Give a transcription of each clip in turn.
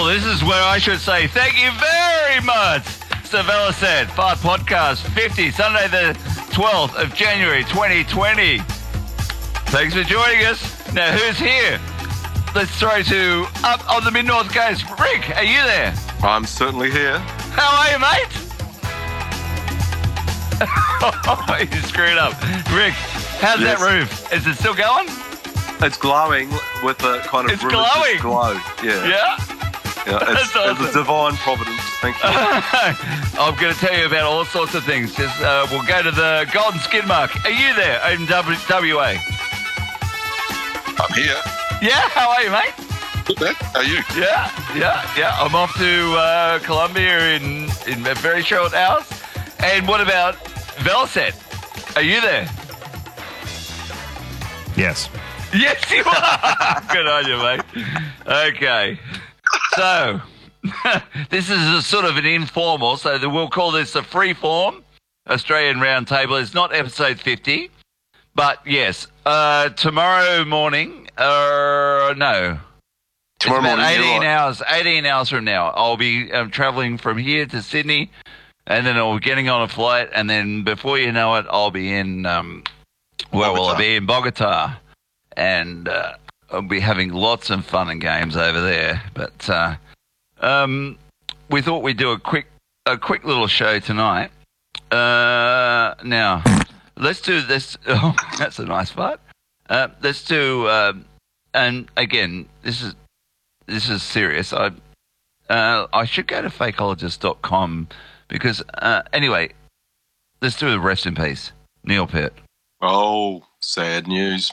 Well, this is where I should say thank you very much. Savella said, Fart Podcast 50, Sunday the 12th of January 2020. Thanks for joining us. Now, who's here? Let's throw to up on the Mid North Coast. Rick, are you there? I'm certainly here. How are you, mate? you screwed up. Rick, how's that Yes. roof? Is it still going? It's glowing with a kind of It's glowing. glow. Yeah, Yeah? Yeah. It's, That's awesome. it's a divine providence. Thank you. I'm going to tell you about all sorts of things. Just uh, we'll go to the Golden Skid Mark. Are you there in w- WA? I'm here. Yeah, how are you, mate? Good, man. How are you? Yeah, yeah, yeah. I'm off to uh, Colombia in in a very short hours. And what about Velset? Are you there? Yes. Yes, you are. Good on you, mate. Okay. So, this is a sort of an informal, so we'll call this a free form Australian Roundtable. It's not episode 50, but yes, uh, tomorrow morning, uh, no. Tomorrow morning, 18 hours, 18 hours from now. I'll be um, traveling from here to Sydney, and then I'll be getting on a flight, and then before you know it, I'll be in, um, where will I be? In Bogota and uh, I'll be having lots of fun and games over there. But uh, um, we thought we'd do a quick a quick little show tonight. Uh, now, let's do this. Oh, that's a nice part. Uh, let's do. Um, and again, this is this is serious. I uh, I should go to fakeologist.com because uh, anyway, let's do a rest in peace, Neil Peart. Oh, sad news.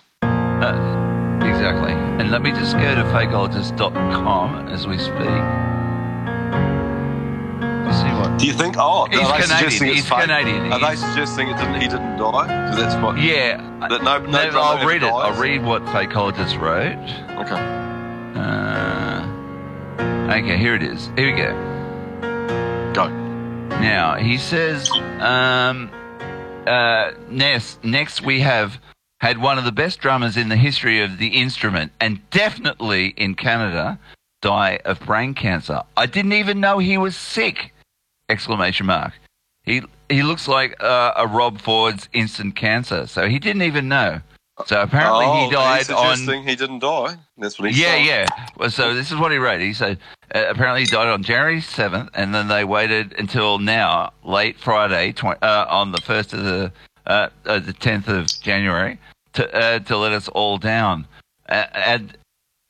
Exactly. And let me just go to fakeologist.com as we speak. To see what. Do you think? Oh, He's are they Canadian. He's fake? Canadian. Are they suggesting it didn't? He didn't die. Because that's what. Yeah. That no, no No, I'll read it. dies? I'll read what Fakeologist wrote. Okay. Uh, okay, here it is. Here we go. Go. Now he says, um, uh, next, next we have had one of the best drummers in the history of the instrument, and definitely in Canada, die of brain cancer. I didn't even know he was sick! Exclamation mark. He he looks like uh, a Rob Ford's instant cancer, so he didn't even know. So apparently oh, he died on. he didn't die. That's what he's Yeah, saying. yeah. Well, so this is what he wrote. He said uh, apparently he died on January seventh, and then they waited until now, late Friday, tw- uh, on the first of the uh, uh, the tenth of January, to uh, to let us all down. Uh, and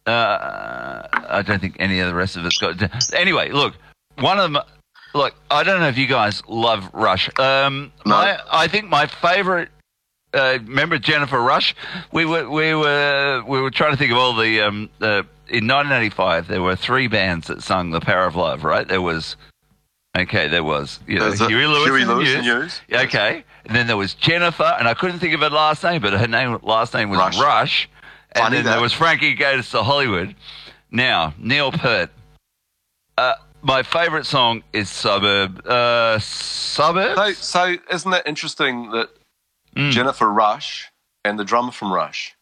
uh, I don't think any of the rest of it's got. Anyway, look, one of them. Look, I don't know if you guys love Rush. Um, No. my, I think my favorite uh, remember Jennifer Rush? We were we were we were trying to think of all the um the in 1985 there were three bands that sung "The Power of Love." Right? There was okay, there was you know Huey Lewis, Huey the Lewis News. News. Okay, and then there was Jennifer, and I couldn't think of her last name, but her name last name was Rush. Rush. And Funny then that. there was Frankie Goes to Hollywood. Now Neil Peart. Uh, my favorite song is Suburb. Uh, Suburb. So, so isn't that interesting that Mm. Jennifer Rush and the drummer from Rush?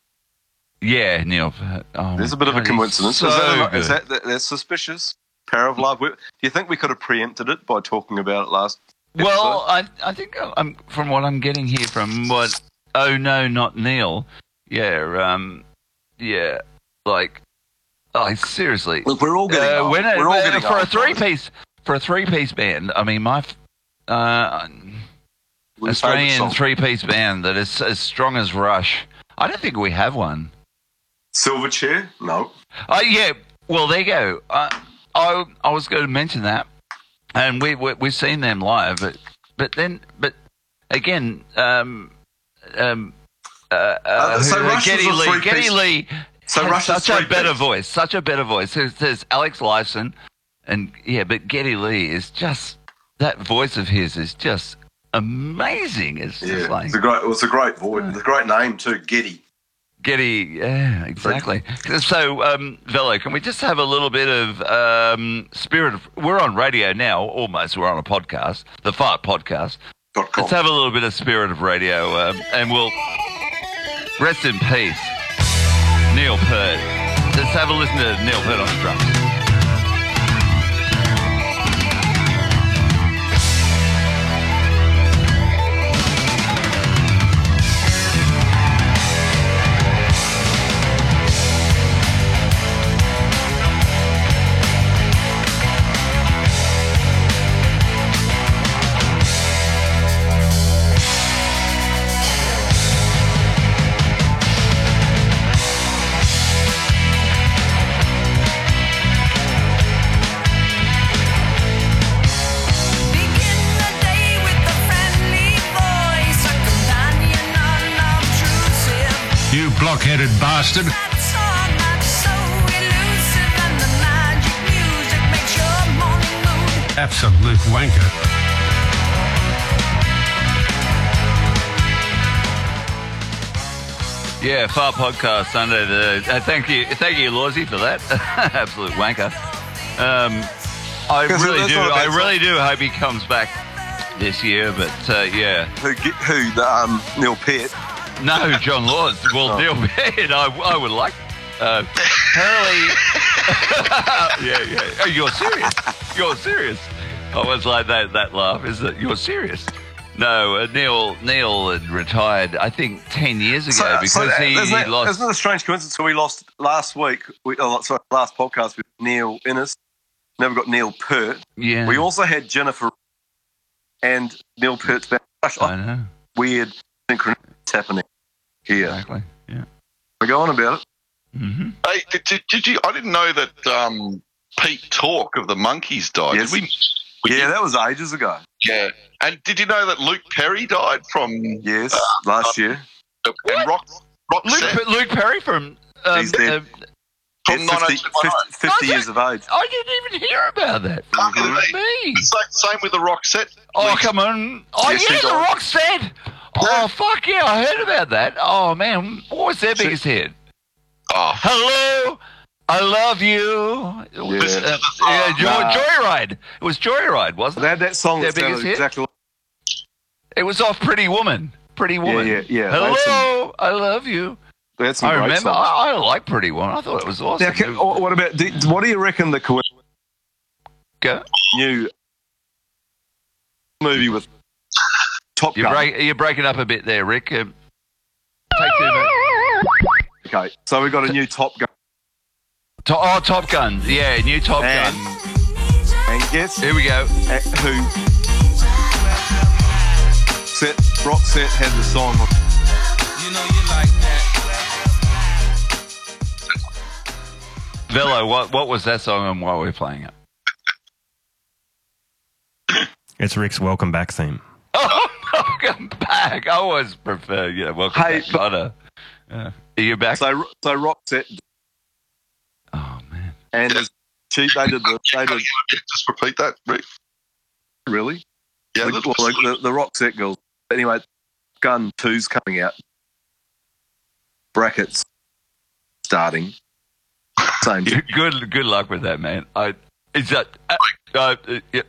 Yeah, Neil. Peart. Oh, There's a bit of a coincidence. So is that, is that that's suspicious? Pair of love. Do you think we could have preempted it by talking about it last? Well, I I think I'm from what I'm getting here from what oh no not Neil yeah um yeah like oh seriously Look, we're all getting uh, when it- we're all getting for a three piece for a three piece band I mean my uh, Your Australian three piece band that is as strong as Rush I don't think we have one Silverchair? No. Oh yeah, well there you go. Uh, I I was going to mention that, and we, we we've seen them live, but but then but again, um, um, uh, uh, Uh, so who- Rush Geddy Lee, Geddy Lee So has Rush such a better voice, such a better voice. There's, Alex Lifeson, and yeah, but Geddy Lee is just that voice of his is just amazing. It's just Yeah, like it's a great. It was a great voice. It's a great name too. Geddy. Geddy, yeah, exactly. So, um, Velo, can we just have a little bit of um, spirit? Of, we're on radio now, almost. We're on a podcast, the Fart Podcast. Com. Let's have a little bit of spirit of radio, um, and we'll rest in peace, Neil Peart. Let's have a listen to Neil Peart on the drums. Blockheaded bastard. Absolute wanker. Yeah, Far Podcast Sunday. The, uh, thank you, thank you, Lawsy, for that. Absolute wanker. Um, I really do. not a I bad song. really do hope he comes back this year. But uh, yeah, Who? get- Who? The, um, Neil Peart. No, John Laws. Well, Oh. Neil Peart, I, I would like. Uh, Hurley. yeah, yeah. Oh, you're serious. You're serious. I was like that. That laugh is that you're serious. No, uh, Neil. Neil had retired. I think ten years ago because so he, isn't, that, lost. isn't it a strange coincidence? So we lost last week. We, oh, sorry, last podcast with Neil Innes. Never got Neil Peart. yeah, We also had Jennifer and Neil Peart's back. Gosh, I know weird synchronicities happening here. exactly. Yeah. We go on about it. hmm Hey, did, did, did you? I didn't know that um, Pete Tork of the Monkees died. Yes. Did we? we Yeah, did- that was ages ago. yeah. And did you know that Luke Perry died from Yes, last year. and Rock Luke, Roxette Luke Perry from. Um, He's dead. uh, from Yeah, 50, 50, 90210? 50 years of age. I didn't even hear about that. Fuck Mhm. me. Me. Same, same with the Roxette. Oh, come on. Oh, Yes, yeah, he the died. Oh, fuck yeah, I heard about that. Oh, man, what was their biggest hit? Oh, Hello, I love you. It was, Yeah. uh, yeah, Joy, Nah. Joyride. It was Joyride, wasn't They it? had that song Their biggest hit? exactly like It was off Pretty Woman. Pretty Woman. yeah, yeah. They had some- Hello, I love you. they some I remember. I, I like Pretty Woman. I thought it was awesome. Now, can, oh, what about, do, what do you reckon the Go. new movie with Top You're, Gun? break, you're breaking up a bit there, Rick. Um, take two. Okay, so we've got a new Top Gun. To- oh, Top Gun. Yeah, new Top And- Gun. And guess Here we go. uh, who? Set, Roxette had the song. on- Velo, what what was that song and why were we playing it? It's Rick's welcome back theme. Oh, welcome back. I always prefer, yeah, welcome Hey, back. but- Connor. Yeah. Are you back? So, so Roxette oh, man. and she, they did the, they did just repeat that, Rick. really. Yeah, the, the- well, the, the, the Roxette girls. Anyway, Gun 2's coming out. Brackets starting. Same. Good good luck with that, man. I is that uh, uh, uh, yeah.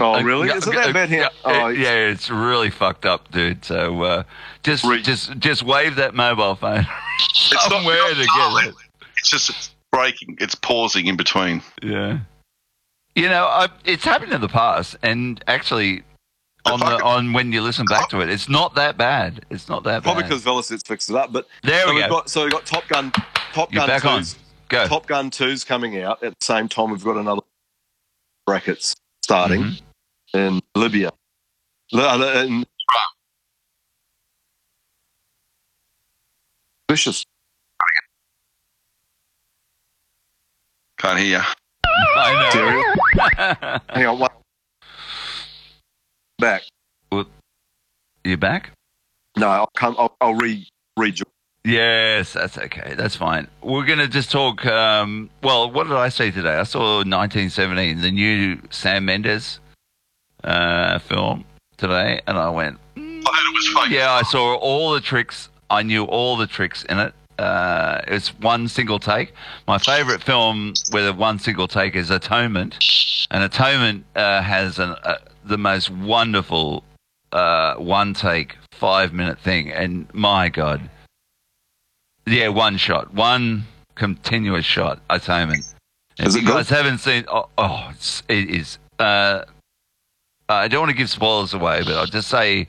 Oh, Uh, really? yeah, Is it that uh, bad here? Yeah, Oh, yeah, it's really fucked up, dude. So uh, just Re- just just wave that mobile phone It's not- somewhere to get it. It's just breaking. It's pausing in between. Yeah. You know, I, it's happened in the past, and actually, on the on when you listen back to it, it's not that bad. It's not that bad. Probably bad. because Velocit's fixed it up. But there so we we've go. got so we've got Top Gun Top You're Gun back on. Go. Top Gun 2's coming out at the same time. We've got another brackets starting Mhm. in Libya. In- Vicious. Can't hear you. I Serious? Hang on, wait. Back. know. you back? No, I'll come. I'll, I'll re rejoin. Yes, that's okay. That's fine. We're going to just talk. Um, well, what did I see today? I saw 1917, the new Sam Mendes uh, film today, and I went, I was fake. Yeah, I saw all the tricks. I knew all the tricks in it. Uh, it's one single take. My favorite film with a one single take is Atonement, and Atonement uh, has an, uh, the most wonderful uh, one take five minute thing. And my God, yeah, one shot, one continuous shot. Atonement. If Is it you good? guys haven't seen, oh, oh it's, it is. Uh, I don't want to give spoilers away, but I'll just say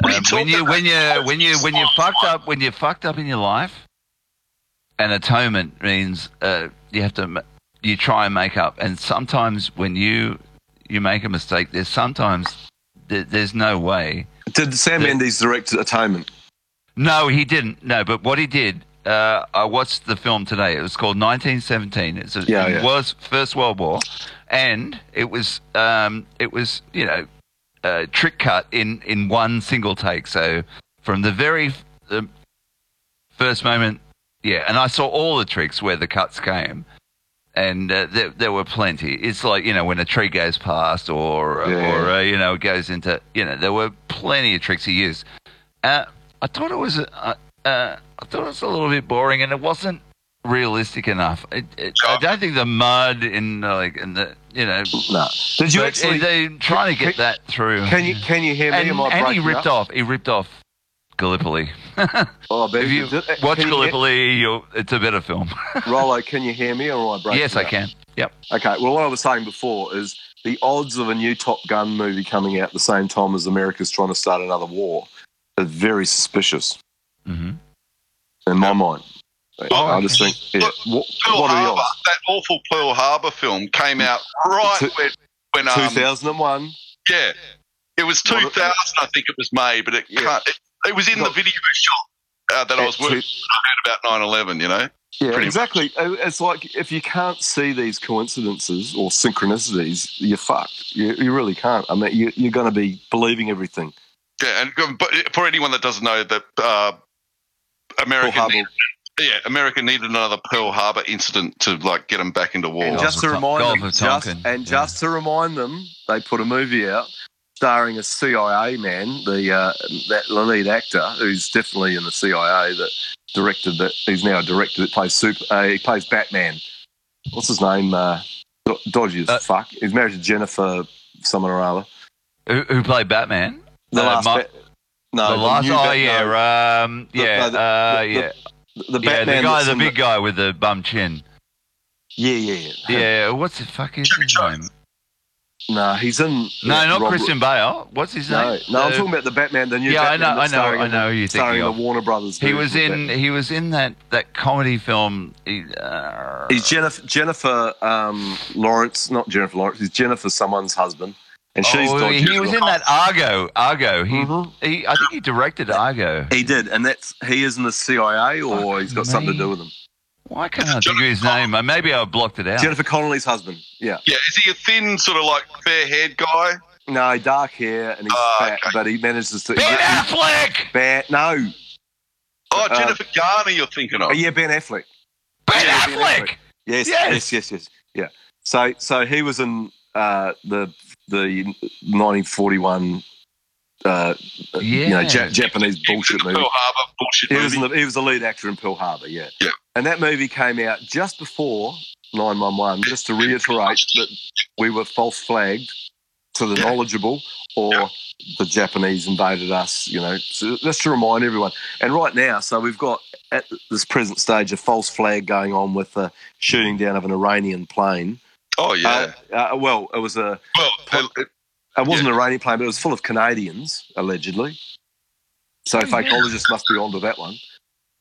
What are you um, when you when you when you when you fucked up when you fucked up in your life, and atonement means uh, you have to you try and make up. And sometimes when you you make a mistake, there's sometimes there, there's no way. Did Sam. Mendes direct Atonement? No, he didn't. No, but what he did. Uh, I watched the film today. It was called 1917. It's a, Yeah, it yeah. was First World War, and it was um, it was you know uh, trick cut in in one single take. So from the very the first moment, yeah. And I saw all the tricks where the cuts came, and uh, there there were plenty. It's like you know when a tree goes past, or Yeah. or uh, you know goes into you know there were plenty of tricks he used. I thought it was uh, uh, I thought it was a little bit boring, and it wasn't realistic enough. It, it, I don't think the mud in uh, like in the you know. No. Did you actually? they trying to get that through. Can you can you hear me? and, and he ripped up? off. He ripped off Gallipoli. Oh, if you watch you Gallipoli, you'll, it's a better film. Rollo, can you hear me or am I breaking yes, I can. Yep. Okay, well, what I was saying before is the odds of a new Top Gun movie coming out at the same time as America's trying to start another war are very suspicious hmm in my mind. Oh, I just think, yeah. Look, What, Pearl what Harbor, that awful Pearl Harbor film came out right Two- when, when um, 2001. yeah, it was What- 2000, I think it was made, but it Yeah. can't. It, it was in the video shop uh, that I was Two- working at about 9/11. You know, Yeah, Pretty exactly. Uh, It's like if you can't see these coincidences or synchronicities, you're fucked. You, you really can't. I mean, you, you're going to be believing everything. Yeah. And but for anyone that doesn't know that uh, America, needed, yeah, America needed another Pearl Harbor incident to like get them back into war. And just to remind Gulf them, just, Tonkin, and yeah. just to remind them, they put a movie out starring a CIA man, the uh, that lead actor who's definitely in the CIA that directed that. He's now a director that plays super. Uh, he plays Batman. What's his name? Uh, Do- dodgy as Uh, fuck. He's married to Jennifer someone or other. Who, who played Batman? The Uh, last. Ma- Bat- no, the last. new Oh Bat- yeah, no, um, The- yeah, no, the- uh, the- yeah, the yeah. The guy, the in big guy with the bum chin. Yeah, yeah, yeah. Yeah, what's the fuck is his name? No, he's in. No, yeah, not Rob- Christian Bale. What's his No, name? no, I'm talking about the Batman, the new Yeah, I know, I know, I know the- who you're starring thinking of. the Warner Brothers. He was in. Batman. He was in that that comedy film. he, Uh, He's Jennifer Jennifer um, Lawrence, not Jennifer Lawrence. He's Jennifer someone's husband, and she's oh, dodgy. he was in that Argo. Argo. He, Mhm. he. I think he directed Argo. He did, and that's he is in the CIA, or he's got something to do with them. Why can't I think of his name? Uh, Maybe I blocked it out. Jennifer Connelly's husband. Yeah, Yeah, is he a thin, sort of like fair-haired guy? no, dark hair and he's Ah, fat, okay. but he manages to. Ben he- Affleck. Ben, no, Oh, Uh, Jennifer Garner, you're thinking of. oh, yeah, Ben Affleck. Ben Yeah, Ben Affleck. Affleck. Yes, Yes. yes, yes, yes, yeah. So, so he was in uh, the the 1941, uh, you know, ja- Japanese bullshit movie. Pearl Harbor bullshit He was, movie. in the, he was the lead actor in Pearl Harbor, yeah. Yeah. And that movie came out just before 911, just to reiterate that we were false flagged to the Yeah. knowledgeable or Yeah. the Japanese invaded us, you know, so just to remind everyone. And right now, so we've got at this present stage a false flag going on with the shooting down of an Iranian plane. Oh yeah. Uh, uh, well, it was a, well, uh, it- it wasn't a Iranian plane, but it was full of Canadians, allegedly. So fakeologists must be onto that one.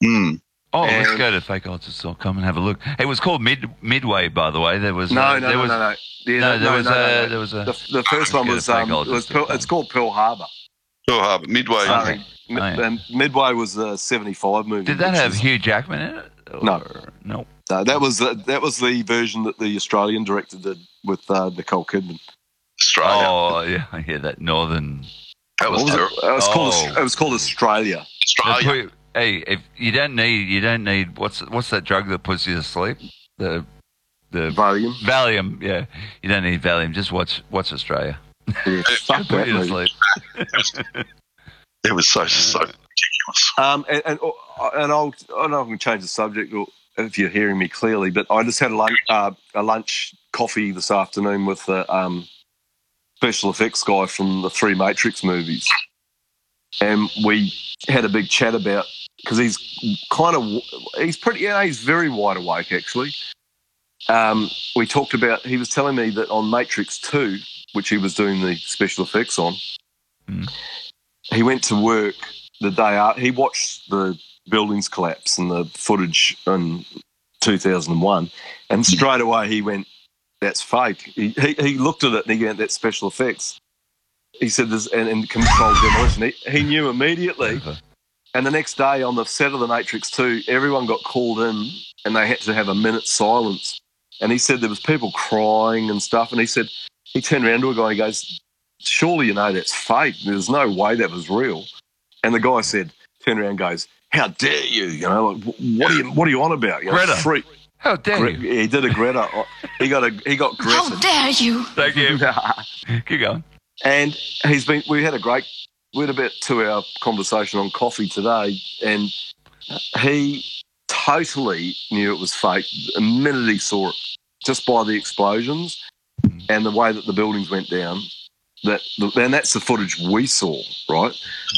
hmm. Oh, let's go to fakeartists.com and have a look. It was called Mid Midway, by the way. There was No, uh, no, there no, was, no, no. Yeah, no, there was no, no, a no. there was a. The, the first one was um, it was Pearl, it's called Pearl Harbor. Pearl Harbor, Midway. Starring, Oh, yeah. um, Midway was the '75 movie. Did that have is- Hugh Jackman in it? No. Or- no. No, that was the, that was the version that the Australian director did with uh, Nicole Kidman. Australia. Oh yeah, I hear that northern. that was What was terrible. it? It was called Oh. Aus- it was called Australia. Australia. They hey, if you don't need, you don't need. What's what's that drug that puts you to sleep? The the Valium. Valium. Yeah, you don't need Valium. Just watch watch Australia. Yeah, fuck Put you to sleep. It was so so ridiculous. Um, and and, and I'll I don't know if I can change the subject or if you're hearing me clearly, but I just had a lunch, uh, a lunch coffee this afternoon with the um, special effects guy from the three Matrix movies, and we had a big chat about because he's kind of he's pretty yeah he's very wide awake actually. Um, we talked about he was telling me that on Matrix Two, which he was doing the special effects on, Hmm. he went to work the day out. He watched the buildings collapse and the footage in 2001, and straight away he went, "That's fake." He, he, he looked at it and he went, "That's special effects." He said, "There's and, and controlled demolition." He, he knew immediately. Uh-huh. And the next day on the set of The Matrix 2, everyone got called in and they had to have a minute's silence. And he said there was people crying and stuff. And he said, he turned around to a guy and he goes, surely you know that's fake. There's no way that was real. And the guy said, turned around and goes, How dare you? You know, like, what are you what are you on about? You know, Greta. freak. How dare Gre- you? he did a Greta. Uh, he got a he got How Greta. dare you? Thank you. Keep going. and he's been. We had a great. We had about two hour conversation on coffee today, and he totally knew it was fake the minute he saw it, just by the explosions mm. and the way that the buildings went down. That and that's the footage we saw, right?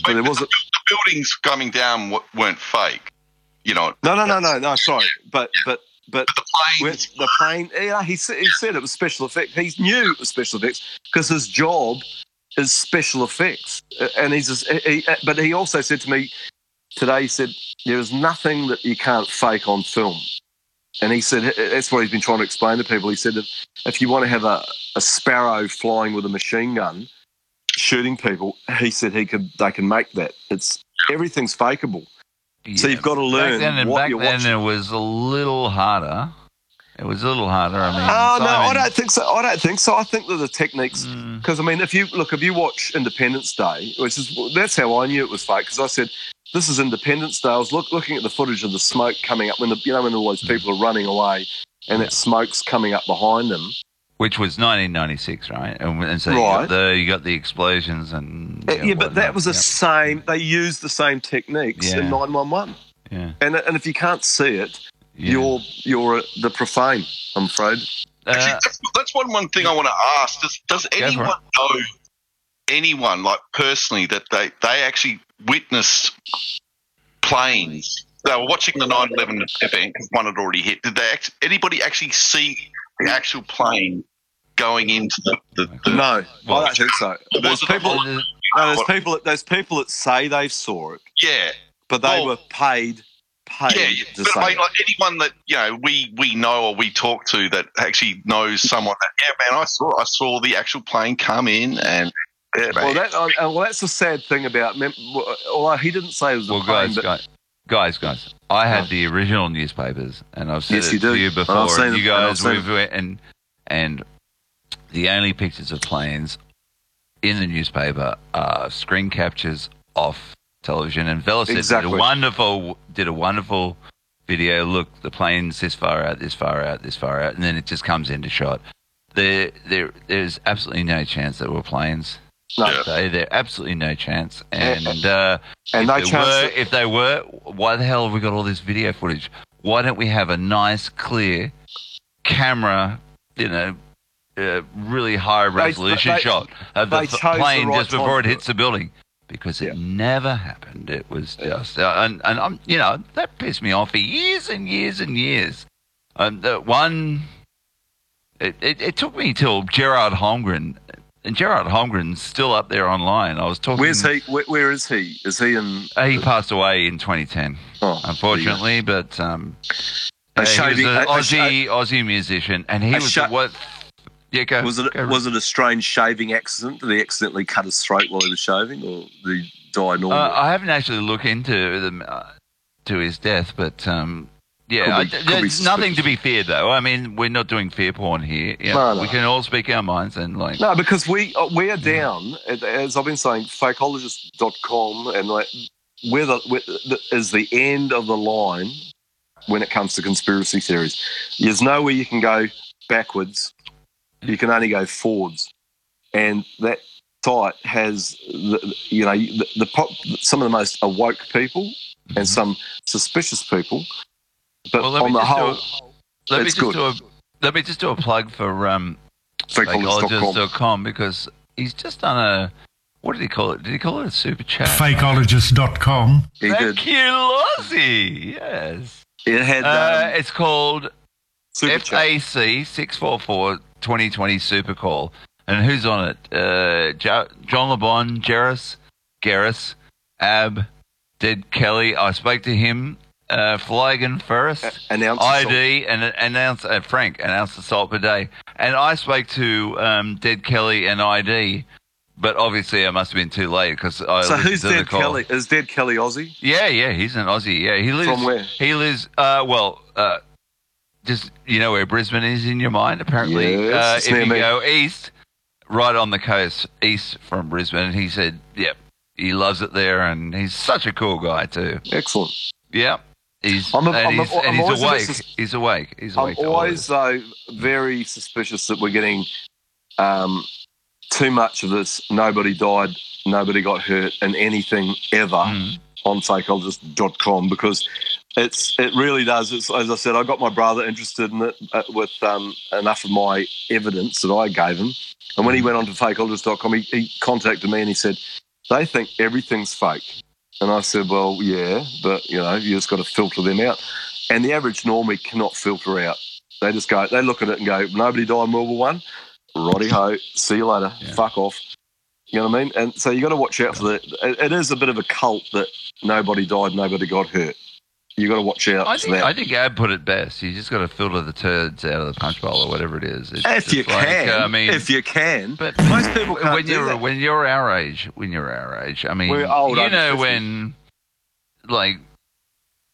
But there was a, the buildings coming down weren't fake. You know, no, no, no, no, no. Sorry, but but but the with planes. the plane. Yeah, he said, he said it was special effects. He knew it was special effects because his job is special effects, and he's. Just, he, but he also said to me today. He said there is nothing that you can't fake on film, and he said that's what he's been trying to explain to people. He said that if you want to have a, a sparrow flying with a machine gun shooting people, he said he could. They can make that. It's everything's fakeable. So you've got to Back learn then, and what back then watching. it was a little harder. It was a little harder. I mean, Oh no, I Simon- don't think so. I don't think so. I think that the techniques, Mm. because I mean, if you look, if you watch Independence Day, which is that's how I knew it was fake, because I said this is Independence Day. I was look, looking at the footage of the smoke coming up when the you know when all those people are running away, and that smoke's coming up behind them. which was 1996, right? And, and so you got the you got the explosions and Uh, yeah, but that was the same. They used the same techniques Yeah. in nine one one, yeah, and and if you can't see it, yeah. you're you're the profane. I'm afraid. Actually, Uh, that's, that's one one thing I want to ask. Does does anyone know anyone like personally that they they actually witnessed planes? They were watching the 9/11 event because one had already hit. Did they? Act, anybody actually see the actual plane going into the? the, the No, Well, I don't think so. There's was it a people. No, there's people. There's people that say they saw it, yeah, but they Well- were paid paid yeah. But I mean, like anyone that you know we we know or we talk to that actually knows someone that yeah, man, I saw I saw the actual plane come in and. Yeah, Well, that, uh, well, that's the sad thing about. mem- well, Although he didn't say it was a well, plane, guys, but guys, guys, guys. I had the original newspapers, and I've said Yes, it you to you I've before. seen and you I've guys, we've and and the only pictures of planes in the newspaper are screen captures off television. And Vela said did a wonderful did a wonderful video. Look, the plane's this far out, this far out, this far out, and then it just comes into shot. There, there, there's absolutely no chance that were planes. No, Yeah. They, there absolutely no chance. And uh, and if they they chose. were, if they were, why the hell have we got all this video footage? Why don't we have a nice, clear camera, you know, uh, really high resolution they- shot of the they f- chose the plane right just before it for hits the building? Because it Yeah. never happened. It was just, uh, and and I'm, you know, that pissed me off for years and years and years. Um, the one, it, it, it took me till Gerard Holmgren, and Gerard Holmgren's still up there online. I was talking. Where's he? Where, where is he? Is he in? Uh, He passed away in 2010, Oh, unfortunately, but um, A uh, shaving- he was an a- a Aussie Aussie musician, and he was the, what? Yeah, go. Was it go, was it a strange shaving accident? Did he accidentally cut his throat while he was shaving, or did he die normally? Uh, I haven't actually looked into the, uh, to his death, but um, yeah, Could I, be- could there's nothing to be feared though. I mean, we're not doing fear porn here. Yeah, No, no. we can all speak our minds and like. No, because we uh, we are down, as I've been saying, fakeologist.com, and like, we're the, we're the, is the end of the line when it comes to conspiracy theories. There's nowhere you can go backwards. You can only go forwards. And that site has, the, you know, the, the pop, some of the most awoke people and some suspicious people. But Well, let me on the just do whole, let me just good. do a let me just do a plug for um, fakeologist.com. fakeologist.com because he's just done a what did he call it? Did he call it a super chat? Fakeologist.com. He Thank did. you, Lozzie. Yes. It had Uh, um, it's called super. FAC 644 2020 Super Call. And who's on it? Uh, jo- John LeBon, Jerris, Garris, Ab, Dead Kelly. I spoke to him. Uh, Flygan first. Announced ID and announced uh, Frank announced the salt per day, and I spoke to um, Dead Kelly and ID, but obviously I must have been too late because I So who's Dead call. Kelly? Is Dead Kelly Aussie? Yeah, yeah, he's an Aussie. Yeah, he lives. From where? He lives. Uh, well, uh, just you know where Brisbane is in your mind. Apparently, Yes, uh, if you me. go east, right on the coast, east from Brisbane, he said, "Yep, he loves it there, and he's such a cool guy too. Excellent. Yeah, he's I'm a- and I'm a- he's, I'm and he's always awake. sus- He's awake. He's I'm awake. all always though very suspicious that we're getting um, too much of this. Nobody died, nobody got hurt, and anything ever Mm. on fakeologist.com because it's it really does. It's, as I said, I got my brother interested in it uh, with um, enough of my evidence that I gave him, and when he went on to fakeologist.com, he, he contacted me and he said they think everything's fake, and I said, well, yeah, but you know, you just got to filter them out, and the average normie cannot filter out. They just go, they look at it and go, nobody died in World War One. Roddy ho, see you later. Yeah. Fuck off. You know what I mean? And so you got to watch out for the. It, it is a bit of a cult that nobody died, nobody got hurt. You got to watch out I for think that. I think Ab put it best. You just got to filter the turds out of the punch bowl or whatever it is. It's if you like, can, uh, I mean, if you can, but most people can't when do you're that. when you're our age, when you're our age, I mean, We're old, you know 50. when, like,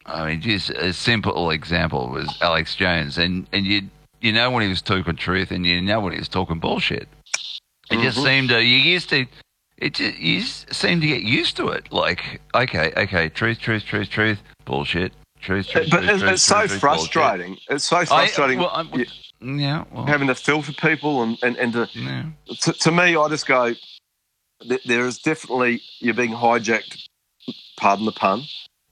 I mean, just a simple example was Alex Jones, and and you you know when he was talking truth, and you know when he was talking bullshit. It just Mhm. seemed to you used to. It just, you just seem to get used to it. Like, okay, okay, truth, truth, truth, truth, bullshit, truth, truth, but truth, it's, truth, it's so truth, truth, bullshit. frustrating. It's so I- frustrating well, I'm- Yeah, well, having to filter people and, and, and to, yeah. to, to me, I just go, th- there is definitely, you're being hijacked, pardon the pun,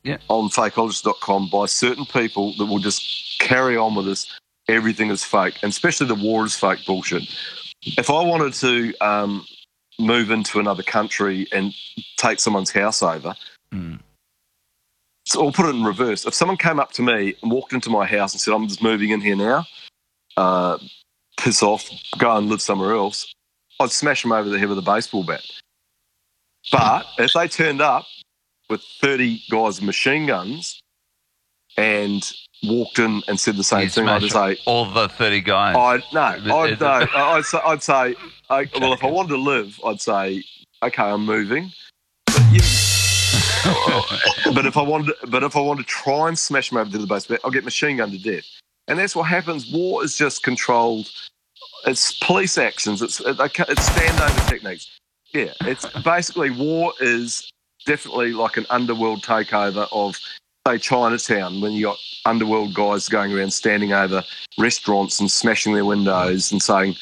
Yeah. on fakeologist.com by certain people that will just carry on with this. Everything is fake, and especially the war is fake bullshit. If I wanted to um, move into another country and take someone's house over, Mm. so I'll put it in reverse. If someone came up to me and walked into my house and said, I'm just moving in here now, uh, piss off, go and live somewhere else, I'd smash them over the head with a baseball bat. But if they turned up with 30 guys with machine guns and walked in and said the same You'd thing, I'd say, all the thirty guys. I'd, no, I'd, no, I'd say, I'd say, I, well, if I wanted to live, I'd say, okay, I'm moving. But, you, but if I wanted, but if I wanted to try and smash them over to the base, I'll get machine gunned to death. And that's what happens. War is just controlled. It's police actions. It's it's standover techniques. Yeah, it's basically war is definitely like an underworld takeover of say Chinatown when you got underworld guys going around standing over restaurants and smashing their windows and saying,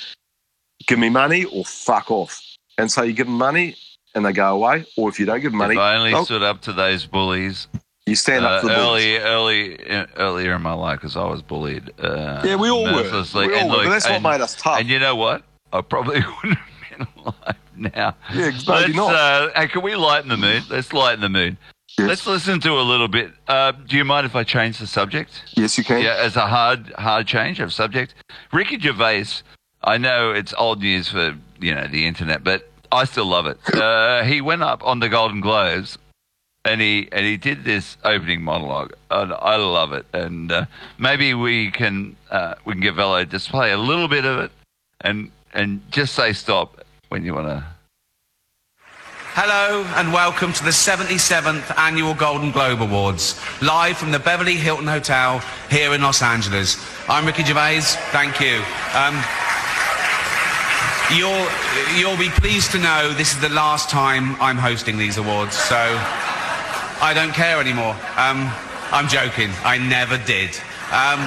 "Give me money or fuck off." And so you give them money and they go away, or if you don't give them money, if I only oh, stood up to those bullies you stand uh, up for the bullies. early, early, uh, earlier in my life because I was bullied. Uh, Yeah, we all were. We all and were. look, But that's what and, made us tough. And you know what? I probably wouldn't have been alive now. yeah, maybe Let's, not. uh, hey, can we lighten the mood? Let's lighten the mood. Yes. Let's listen to a little bit. Uh, do you mind if I change the subject? yes, you can. Yeah, as a hard, hard change of subject. Ricky Gervais. I know it's old news for you know the internet, but I still love it. Uh, he went up on the Golden Globes, and he and he did this opening monologue, and I love it. And uh, maybe we can uh, we can get Velo to play a little bit of it, and and just say stop when you want to. Hello and welcome to the 77th Annual Golden Globe Awards, live from the Beverly Hilton Hotel here in Los Angeles. I'm Ricky Gervais. Thank you. Um, you'll, you'll be pleased to know this is the last time I'm hosting these awards, so I don't care anymore. Um, I'm joking. I never did. Um,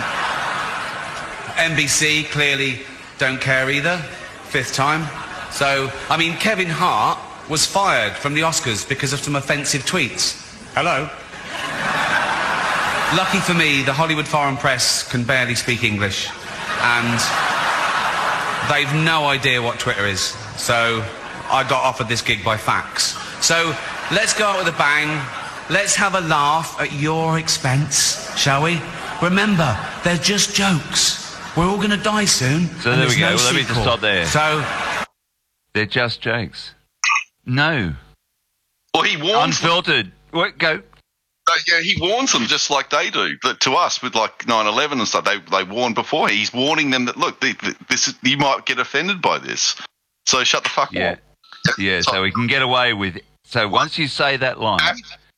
NBC clearly don't care either. Fifth time. So, I mean, Kevin Hart was fired from the Oscars because of some offensive tweets. Hello. Lucky for me, the Hollywood Foreign Press can barely speak English. And they've no idea what Twitter is. So I got offered this gig by fax. So let's go out with a bang. Let's have a laugh at your expense, shall we? Remember, they're just jokes. We're all going to die soon. So there we go. no Well, let me just stop there. So They're just jokes. No, Well, he warns them. unfiltered. What go? Uh, yeah, he warns them just like they do. But to us, with like 9/11 and stuff, they they warn before. He's warning them that look, th- th- this is, you might get offended by this. So shut the fuck Yeah, up. yeah. Yeah. So we can get away with. It. So once you say that line,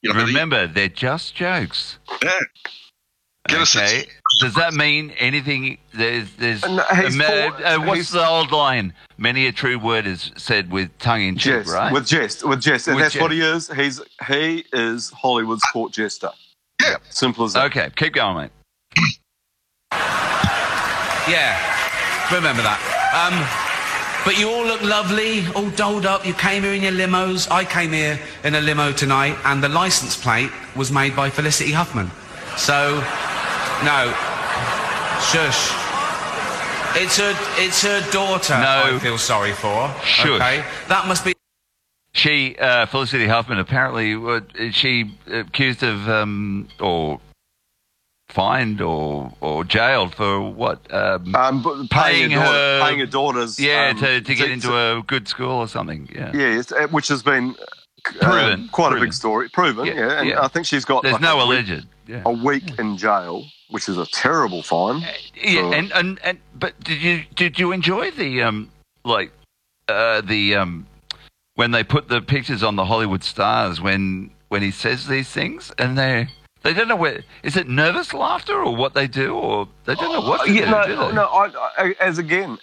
You know, remember they're just jokes. Yeah. Get us Okay. Does that mean anything? There's, there's. No, he's uh, called- uh, what's the old line? Many a true word is said with tongue in cheek, Jest, right? with jest, with jest, and With that's what he is. He's he is Hollywood's court jester. Yeah. simple as that. okay, keep going, mate. Yeah, remember that. Um, but you all look lovely, all dolled up. You came here in your limos. I came here in a limo tonight, and the license plate was made by Felicity Huffman. So, no, shush. It's her, it's her daughter. No. I feel sorry for. Shush. Okay, that must be. She, uh, Felicity Huffman, apparently, uh, she accused of um, or fined or or jailed for what? Um, Um, Paying paying, her, daughter, her- paying her daughters. yeah, um, to, to get into a good school or something. Yeah. yes, uh, which has been uh, Proven, quite a big story. Proven, Yeah, yeah, and yeah. I think she's got There's like no a week, alleged. Yeah. a week in jail, which is a terrible fine. Yeah, So- and, and and but did you did you enjoy the um like uh the um when they put the pictures on the Hollywood stars when when he says these things and they they don't know where is it nervous laughter or what they do or they don't know what to Uh, yeah, do, no, do they? no. I, I, as again,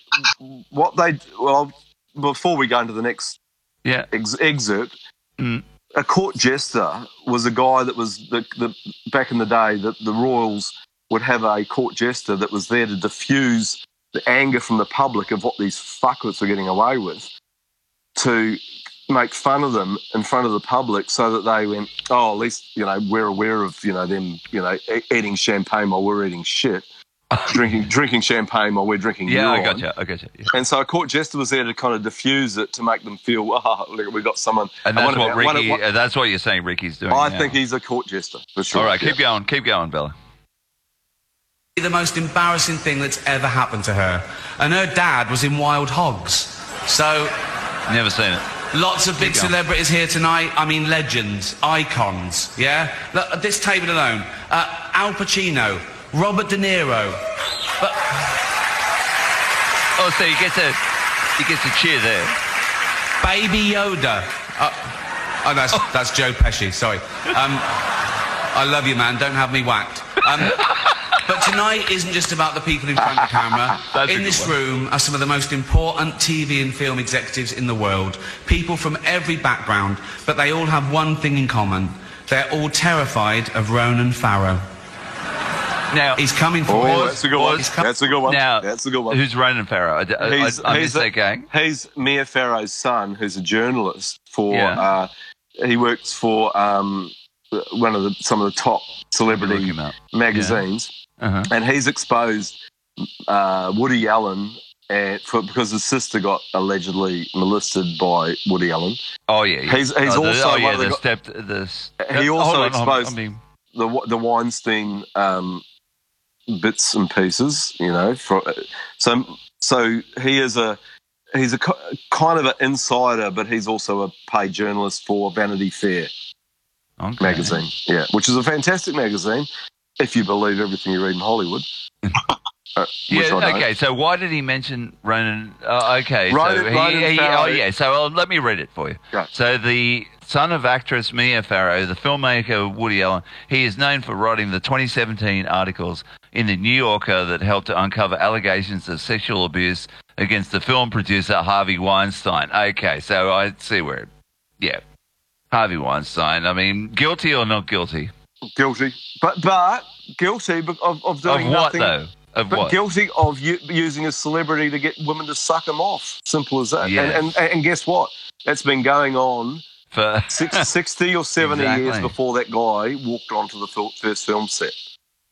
what they well before we go into the next Yeah. ex- excerpt, Mm. a court jester was a guy that was the, the back in the day that the royals would have a court jester that was there to diffuse the anger from the public of what these fuckwits were getting away with, to make fun of them in front of the public so that they went, oh, at least you know we're aware of you know them you know eating champagne while we're eating shit. drinking drinking champagne while we're drinking Yeah, I got you. I got you. Yeah. And so a court jester was there to kind of diffuse it to make them feel, oh, look, we got someone. And that's wonder what about- wonder Ricky. what- uh, that's what you're saying. Ricky's doing. I now. think he's a court jester for sure. All right, yeah. keep going. Keep going, Bella. the most embarrassing thing that's ever happened to her. And her dad was in Wild Hogs. So Never seen it. lots of big celebrities here tonight. I mean, legends, icons. Yeah? Look, at this table alone. Uh, Al Pacino, Robert De Niro. But Oh, so he gets a he gets a cheer there. Baby Yoda. Uh, oh, that's, that's Joe Pesci, sorry. Um, I love you, man. Don't have me whacked. Um, but tonight isn't just about the people in front of the camera. In this one. room are some of the most important TV and film executives in the world. People from every background, but they all have one thing in common. They're all terrified of Ronan Farrow. Now He's coming for Oh, that's a good one. That's a good one. Now, that's a good one. Who's Ronan Farrow? I, He's, I, I he's missed a- that gang. He's Mia Farrow's son, who's a journalist for. Yeah. Uh, he works for um, one of the some of the top celebrity magazines, Uh-huh. and he's exposed uh, Woody Allen. And for, because his sister got allegedly molested by Woody Allen, Oh yeah, yeah. He's- he's oh, the, also oh, one yeah, the the step the. He also hold on, hold on, exposed- I mean, the the Weinstein um, bits and pieces, you know. For, so so he is a he's a kind of an insider, but he's also a paid journalist for Vanity Fair okay. magazine, yeah, which is a fantastic magazine if you believe everything you read in Hollywood. Uh, Yeah. Okay. So why did he mention Ronan? Uh, okay. Ronan- so he, Ronan he- oh yeah. So uh, let me read it for you. Go. So the son of actress Mia Farrow, the filmmaker Woody Allen, he is known for writing the 2017 articles in the New Yorker that helped to uncover allegations of sexual abuse against the film producer Harvey Weinstein. Okay. So I see where. Yeah. Harvey Weinstein. I mean, guilty or not guilty? Guilty, but but guilty of, of doing Of what nothing. though? Of But what? guilty of u- using a celebrity to get women to suck him off. Simple as that. Yes. And, and and guess what? That's been going on For six, 60 or 70 years before that guy walked onto the first film set.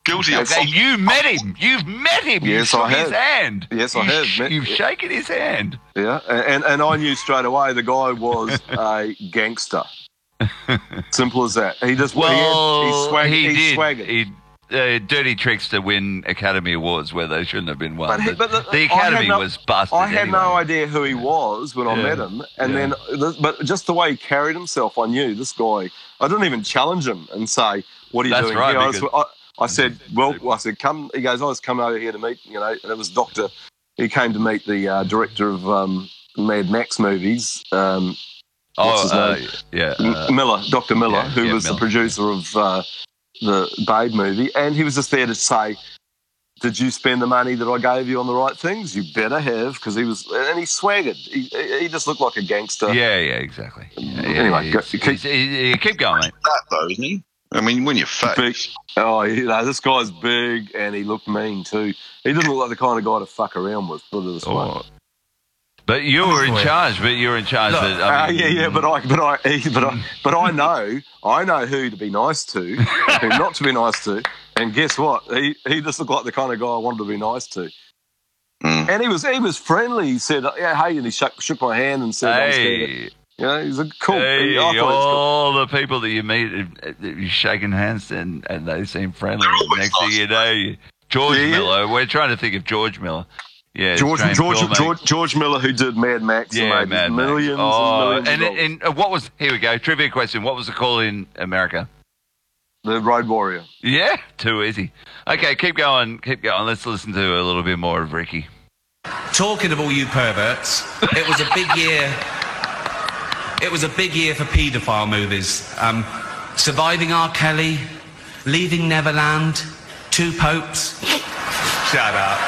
Guilty of you met him. You've met him. you Yes, shook I his hand. Yes, I You have sh- met- You've shaken his hand. Yeah. And, and I knew straight away the guy was a gangster. Simple as that. He just Well, he, had, he, swag, he he did. swaggered. He, uh, dirty tricks to win Academy Awards where they shouldn't have been won. But he- But the- the Academy no- was busted. I had no idea who he was when I met him, and Yeah. then, but just the way he carried himself, I knew this guy. I didn't even challenge him and say, "What are you That's doing right, here?" I, was- I, I said, "Well," I said, "Come." He goes, "I was coming over here to meet," you know, and it was Doctor. He came to meet the uh, director of um, Mad Max movies, um, Oh, uh, yeah. Uh, Miller, Doctor Miller, yeah, who yeah, was Miller. the producer of uh, the Babe movie, and he was just there to say, "Did you spend the money that I gave you on the right things? You better have," because he was, and he swaggered. He, he just looked like a gangster. Yeah, yeah, exactly. Yeah, yeah, Anyway, go- he's- keep- he's- he- he- keep going, mate. That though, isn't he? I mean, when you're Big. Oh, you know, this guy's big, and he looked mean too. He didn't look like the kind of guy to fuck around with. Put it this way. Oh. But you were in charge. But you were in charge. No, but, I uh, yeah, yeah, but I, but I, but I, but I know, I know who to be nice to, who not to be nice to, and guess what? He, he just looked like the kind of guy I wanted to be nice to, Mm. and he was, he was friendly. He said, "Yeah, hey," and he shook, shook my hand and said, Hey, "You know, he's a cool." hey, I he was cool. all the people that you meet, uh, you're shaking hands and, and they seem friendly. They're Next thing nice, you know, George Yeah, yeah. Miller. We're trying to think of George Miller. Yeah, George, Australian George. George, George Miller, who did Mad Max, Yeah, and made Mad Max. millions Oh, and millions. and, of and uh, what was? Here we go. Trivia question. What was the call in America? the Road Warrior. Yeah, too easy. Okay, keep going. Keep going. Let's listen to a little bit more of Ricky. Talking of all you perverts, it was a big year. It was a big year for paedophile movies. Um, Surviving R. Kelly, Leaving Neverland, Two Popes. Shut up.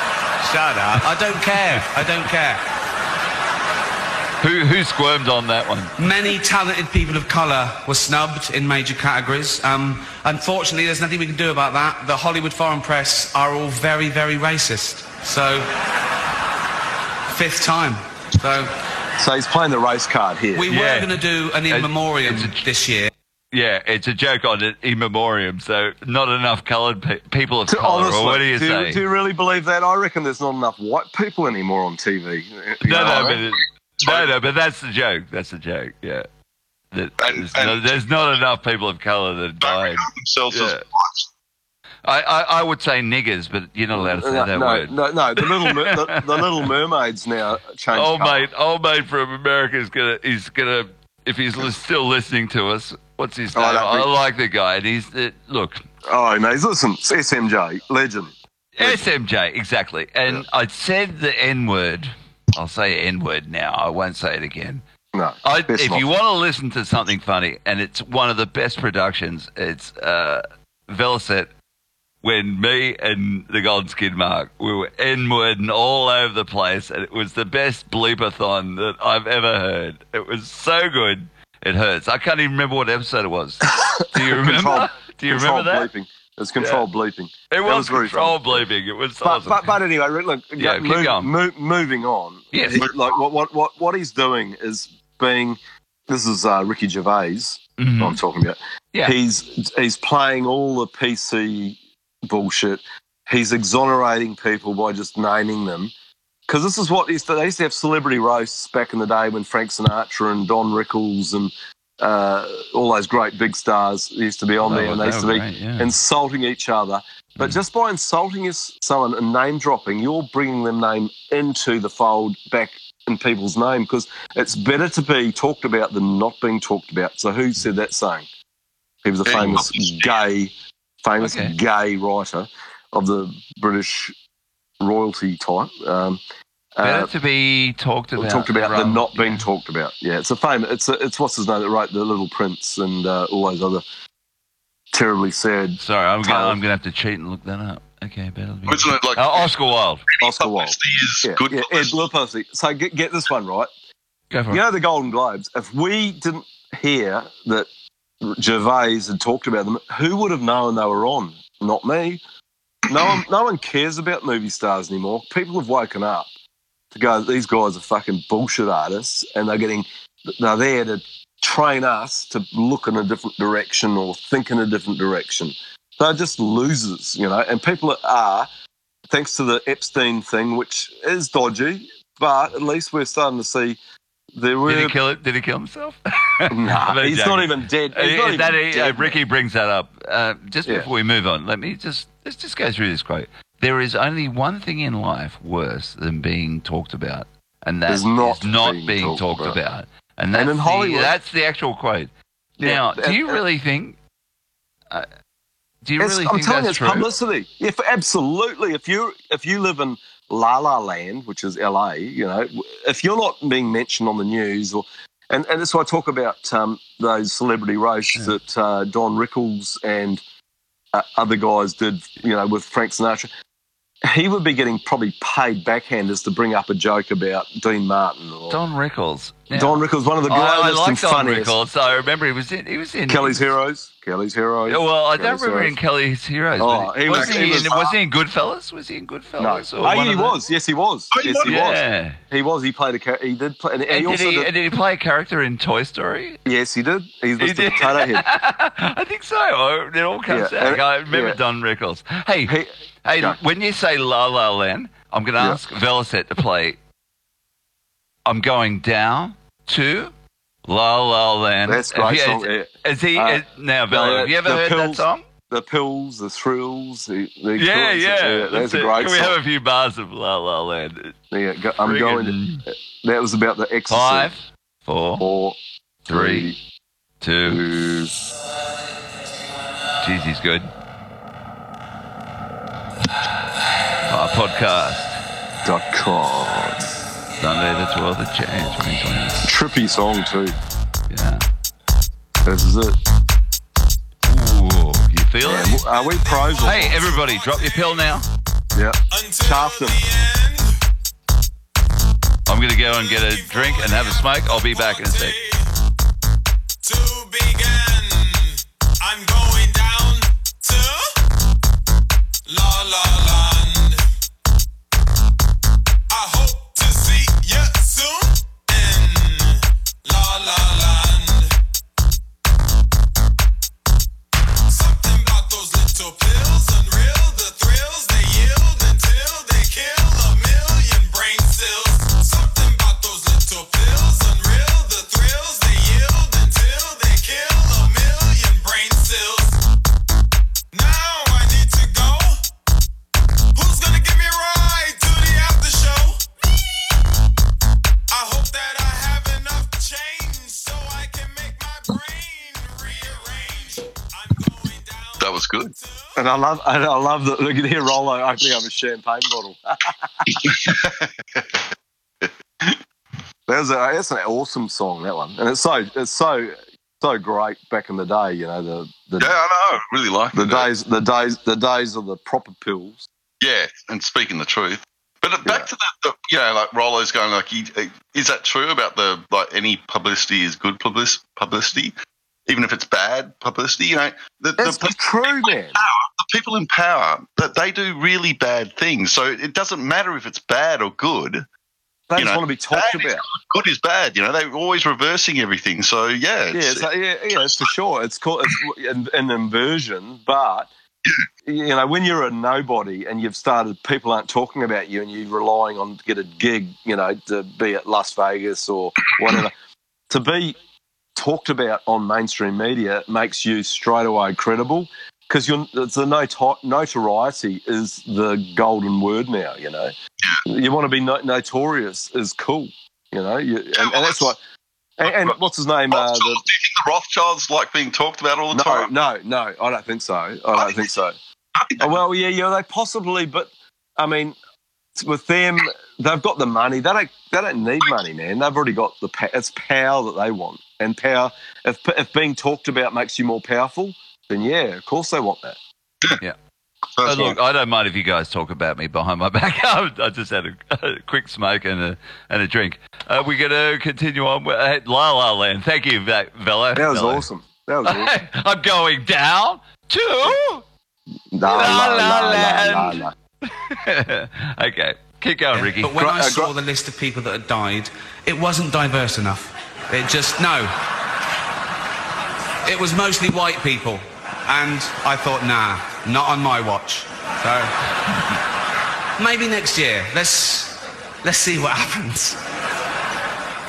Shut up. I don't care. I don't care. Who who squirmed on that one? Many talented people of colour were snubbed in major categories. Um, unfortunately, there's nothing we can do about that. The Hollywood foreign press are all very, very racist. So, fifth time. So, So he's playing the race card here. we Yeah. were going to do an in It's- memoriam a- this year. Yeah, it's a joke on it in memoriam. So not enough coloured pe- people of To- colour. honestly, what do you do, say? do you really believe that? I reckon there's not enough white people anymore on TV. You no, know, no, but it, no, no, but that's the joke. That's the joke. Yeah, that, And- there's, and- no, there's not enough people of colour that don't died. regard themselves as Yeah. I, I, I would say niggers, but you're not allowed to say no, that no, word. no, no, the little the, the little mermaids now change. Old colour. mate, old mate from America is gonna, he's gonna, if he's li- still listening to us, what's his Oh, name? that I re- like the guy, and he's the, look, Oh no, listen, it's SMJ legend. SMJ, exactly. And I said the N word. I'll say N word now. I won't say it again. No, I, if not. you want to listen to something funny, and it's one of the best productions, it's uh, Velocet when me and the Golden Skid Mark we were N-wording all over the place, and it was the best bleepathon that I've ever heard. It was so good. It hurts. I can't even remember what episode it was. Do you remember? Control- Do you controlled remember that? bleeping. It's controlled bleeping. It was, was very control funny. bleeping. It was But, awesome. but but anyway, look, Yeah, move- going. mo- moving on. Yes. he- like what, what what what he's doing is being. This is uh, Ricky Gervais. Mhm. I'm talking about. Yeah. He's he's playing all the PC bullshit. He's exonerating people by just naming them. Because this is what used to, they used to have celebrity roasts back in the day when Frank Sinatra and Don Rickles and uh, all those great big stars used to be on Oh, there, and they they used to be great, yeah. insulting each other. But Mm. just by insulting someone and name dropping, you're bringing them name into the fold back in people's name because it's better to be talked about than not being talked about. So who said that saying? He was a famous well, gay, famous Okay. gay writer of the British royalty type. Um, Better uh, to be talked we about. talked about rather- than not being yeah. talked about. Yeah, it's a famous. It's a, it's what's his name that wrote the Little Prince and uh, all those other terribly sad Sorry, I'm gonna, I'm gonna have to cheat and look that up. Okay, better. Be... Wasn't it like Oh, Oscar Wilde. Oscar Wilde. publicity is Yeah, good yeah, Ed publicity? So get, get this one right. Go for You it. know the Golden Globes. If we didn't hear that Gervais had talked about them, who would have known they were on? Not me. No one, no one cares about movie stars anymore. People have woken up to go. These guys are fucking bullshit artists, and they're getting. They're there to train us to look in a different direction or think in a different direction. They're just losers, you know. And people are, thanks to the Epstein thing, which is dodgy, but at least we're starting to see there were. Did he kill it? Did he kill himself? Nah, he's joking. not even dead. He's not even that, dead, Ricky brings that up. Uh, just Yeah. before we move on, let me just let's just go through this quote. There is only one thing in life worse than being talked about, and that Is not not, being being, talked talked about. about. And that's, And in the, Hollywood- that's the actual quote. Yeah, now, do you really think? Uh, do you really I'm think telling you, it's true? publicity. If absolutely, if you if you live in La La Land, which is LA, you know, if you're not being mentioned on the news, or and and that's why I talk about um, those celebrity roasts that uh, Don Rickles and uh, other guys did, you know, with Frank Sinatra, he would be getting probably paid backhanders to bring up a joke about Dean Martin or Don Rickles. Now, Don Rickles, one of the greatest I like and Don funniest. Rickles. I remember he was in. He was in Kelly's Heroes. Kelly's Heroes. Yeah, well, I don't remember Heroes. in Kelly's Heroes. Oh, he was, was- he, he was- in, was he in Goodfellas? Was he in No. Goodfellas? Oh, or one oh, he of the- was. Yes, he was. Oh, he yes, was? he was. Yeah. He was. He played a character. He did play. And, he And, did also he, did, and did he play a character in Toy Story? Yes, he did. He was He the did. potato head. I think so. Oh, It all comes Yeah, back. and- I remember yeah. Don Rickles. Hey, He, hey, Go. when you say La La Land, I'm going to Yeah. ask Velocet to play. I'm going down to La La Land. that's great song. Is, is he Uh, is- now, the- have you ever heard that Pills. song? The pills, the thrills. The, the Yeah, pills. yeah. That's a it. great Can we song. have a few bars of La La Land? Yeah, go, I'm Friggin' going. To, that was about the exorcism. Five, four, Four, three, two. two. Jeez, he's good. Our podcast. Dot com. Sunday the 12th of January 2020. Trippy song too. Yeah. This is it. Ooh, you feel Yeah, it? Are we pros? Or Hey, everybody, drop your pill now. Yeah. Shaft them. I'm going to go and get a drink and have a smoke. I'll be back in a sec. I'm going down to La La Land. And I love, and I love that. Look at here, Rollo opening up a champagne bottle. that was a, that's an awesome song. That one, and it's so, it's so, so great back in the day. You know, the the, Yeah, I know. Really like the it. days, the days, the days of the proper pills. Yeah, and speaking the truth. But back Yeah. to the, the, you know, like Rollo's going like, he, is that true about the like any publicity is good publicity, even if it's bad publicity? You know, the, the, That's the true, man. The people in power that they do really bad things. So it doesn't matter if it's bad or good. They You just know, want to be talked bad is about. Good is bad. You know, they're always reversing everything. So yeah, Yeah, it's, it's, like- yeah, yeah, it's for sure. It's called it's an, an inversion, but you know, when you're a nobody and you've started, people aren't talking about you, and you're relying on to get a gig, you know, to be at Las Vegas or whatever, to be talked about on mainstream media makes you straight away credible because you're it's the noto- notoriety is the golden word now. You know, you want to be no- notorious is cool. You know, you, and, and that's what. And, and what's his name? Uh, the, do you think the Rothschilds like being talked about all the no, time? no, no. I don't think so. I don't think so. Oh, well, yeah, yeah, they possibly, but I mean, with them, they've got the money. They don't. They don't need money, man. They've already got the. It's power that they want, and power. If if being talked about makes you more powerful, then yeah, of course they want that. Oh, look, I don't mind if you guys talk about me behind my back. I just had a, a quick smoke and a and a drink. Uh, we're going to continue on. with uh, La La Land. Thank you, Ve- Velo. That was Velo. awesome. That was awesome. I'm going down to. No, La no, La no, Land. no, no, no. okay, keep going, Ricky. But when Gro- I uh, saw gro- the list of people that had died, it wasn't diverse enough. It just, no. It was mostly white people. And I thought, nah, not on my watch. So maybe next year. Let's let's see what happens.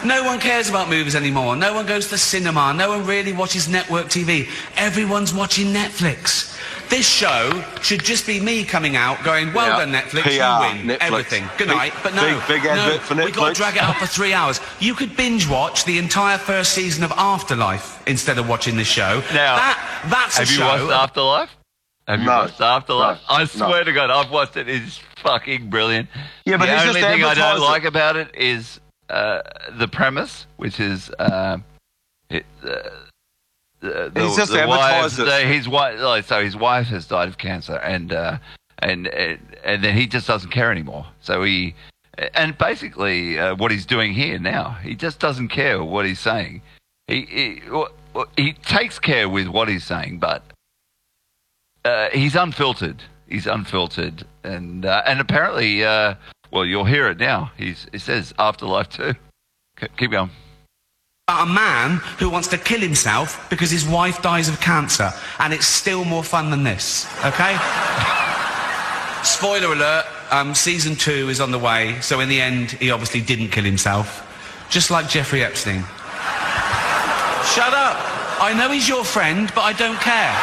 No one cares about movies anymore. No one goes to the cinema. No one really watches network TV. Everyone's watching Netflix. This show should just be me coming out going, well Yeah. done, Netflix, PR, you win Netflix. everything. Good Big- night. But no, big- big no, we've got to drag it out for three hours. You could binge watch the entire first season of Afterlife instead of watching this show. Now, that, that's a Have you show. watched Afterlife? Have you No. watched Afterlife? No. I No. swear to God, I've watched it. It's fucking brilliant. Yeah, but the only just thing I don't advertising. like about it is uh, the premise, which is uh, it, uh, the, He's just the wife, the- his wife, like, so his wife has died of cancer, and uh, and and and then he just doesn't care anymore. So he, and basically, uh, what he's doing here now, he just doesn't care what he's saying. He he, he takes care with what he's saying, but uh, he's unfiltered. He's unfiltered, and uh, and apparently, uh, well, you'll hear it now. He's he says afterlife too. K- Keep going. a man who wants to kill himself because his wife dies of cancer, and it's still more fun than this. Okay? Spoiler alert: um, season two is on the way. So in the end, he obviously didn't kill himself, just like Jeffrey Epstein. Shut up! I know he's your friend, but I don't care.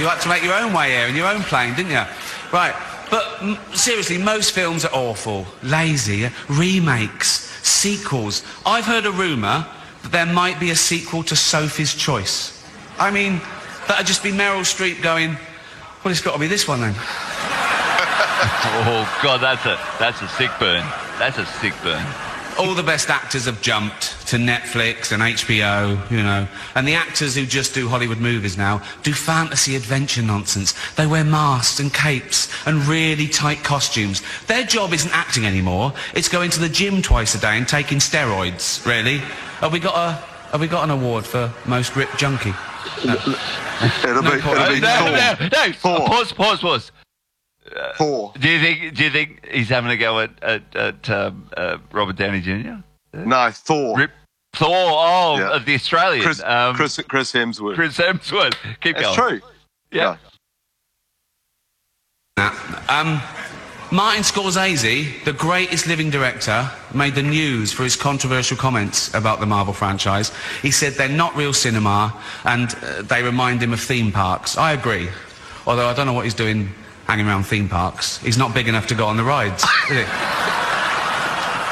You had to make your own way here in your own plane, didn't you? Right. But m- seriously, most films are awful, lazy, remakes, sequels. I've heard a rumour that there might be a sequel to Sophie's Choice. I mean, that'd just be Meryl Streep going, well, it's got to be this one then. Oh God, that's a that's a sick burn. That's a sick burn. All the best actors have jumped to Netflix and HBO, you know. And the actors who just do Hollywood movies now do fantasy adventure nonsense. They wear masks and capes and really tight costumes. Their job isn't acting anymore. It's going to the gym twice a day and taking steroids, really. Have we got a have we got an award for most ripped junkie? It'll No be, it'll be no, Thor. no, no. Four. Pause, pause, pause. Thor. Do you think? Do you think he's having a go at at, at um, uh, Robert Downey Jr.? No, Thor. Rip Thor. Oh, Yeah. the Australian. Chris, um, Chris, Chris Hemsworth. Chris Hemsworth. Keep It's going. true. Yeah. Um, Martin Scorsese, the greatest living director, made the news for his controversial comments about the Marvel franchise. He said they're not real cinema and uh, they remind him of theme parks. I agree. Although I don't know what he's doing hanging around theme parks. He's not big enough to go on the rides, is he?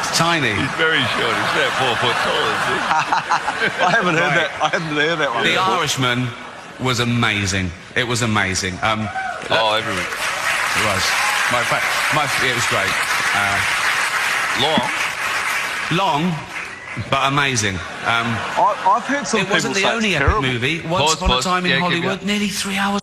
It's tiny. He's very short. He's about four foot tall. Isn't he? I haven't heard that. I haven't heard that one. The before. Irishman was amazing. It was amazing. Um, Oh, everyone. it was. My, fa- my, it was great. Uh, Long. long, but amazing. Um, I, I've heard some it wasn't the say only it's epic terrible. movie. Once Pause, upon pause. a time in Yeah, keep Hollywood, going. nearly three hours.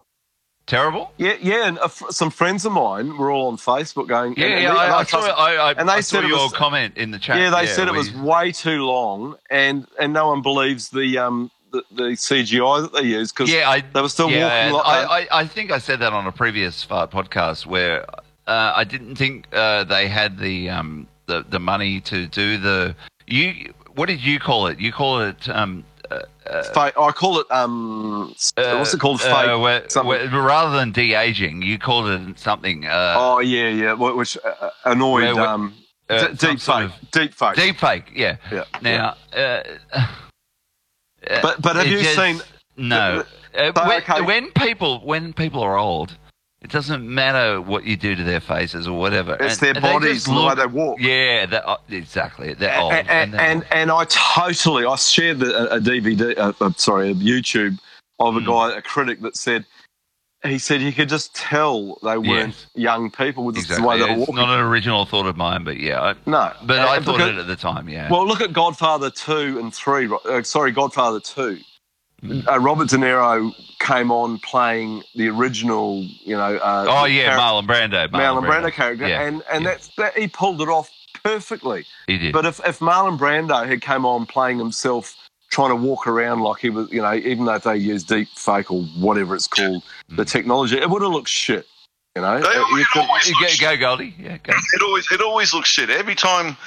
Terrible. Yeah, yeah, and uh, f- some friends of mine were all on Facebook going. Yeah, and, yeah. and I, I they- saw. I, I, and they I saw said your was- comment in the chat. Yeah, they said it was way too long, and and no one believes the um the, the CGI that they use because Yeah, I, they were still yeah, walking. Like, I, I, I think I said that on a previous Fart podcast where uh, I didn't think uh, they had the um the, the money to do the you. What did you call it? You call it um. Uh, fake, I call it um what's it called? Fake. Uh, where- where- rather than de aging, you called it something. Uh, oh yeah, yeah, which uh, annoyed Where- um uh, d- deep sort fake, of- deep fake. Deep fake, yeah. Yeah. Now, uh, uh, But but have you just- seen? No. Uh, when, okay. when people when people are old, it doesn't matter what you do to their faces or whatever. It's and, their bodies, the way they walk. Yeah, oh, exactly. They're and. And, and, and, I totally, I shared a, a DVD, uh, uh, sorry, a YouTube of a mm. guy, a critic that said, he said you could just tell they weren't young people with exactly. the way they were walking. It's not an original thought of mine, but yeah. I, no. But uh, I thought at, it at the time, yeah. Well, look at Godfather 2 and 3. Uh, sorry, Godfather 2. Uh, Robert De Niro came on playing the original, you know. Uh, oh yeah, char- Marlon Brando. Marlon Brando character, Yeah, and and yeah. that's that he pulled it off perfectly. he did. But if, if Marlon Brando had come on playing himself, trying to walk around like he was, you know, even though they use deep fake or whatever it's called, the Mm. technology, it would have looked shit. You know, They you always- could- always go, go Goldie. Yeah, go. It always it always looks shit every time.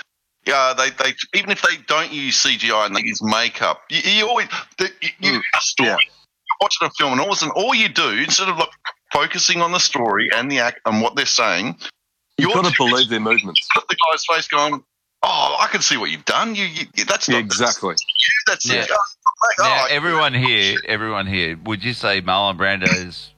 Yeah, they, they even if they don't use CGI and they use makeup, you, you always the, you, you Mm, a story. yeah. You're watching a film and all of a sudden, all you do instead of like focusing on the story and the act and what they're saying, you've you're got to believe their movements. Put the guy's face going, "Oh, I can see what you've done. You, you that's Yeah, exactly. That's, Yeah. that's oh, Now, oh, everyone here, everyone here, would you say Marlon Brando's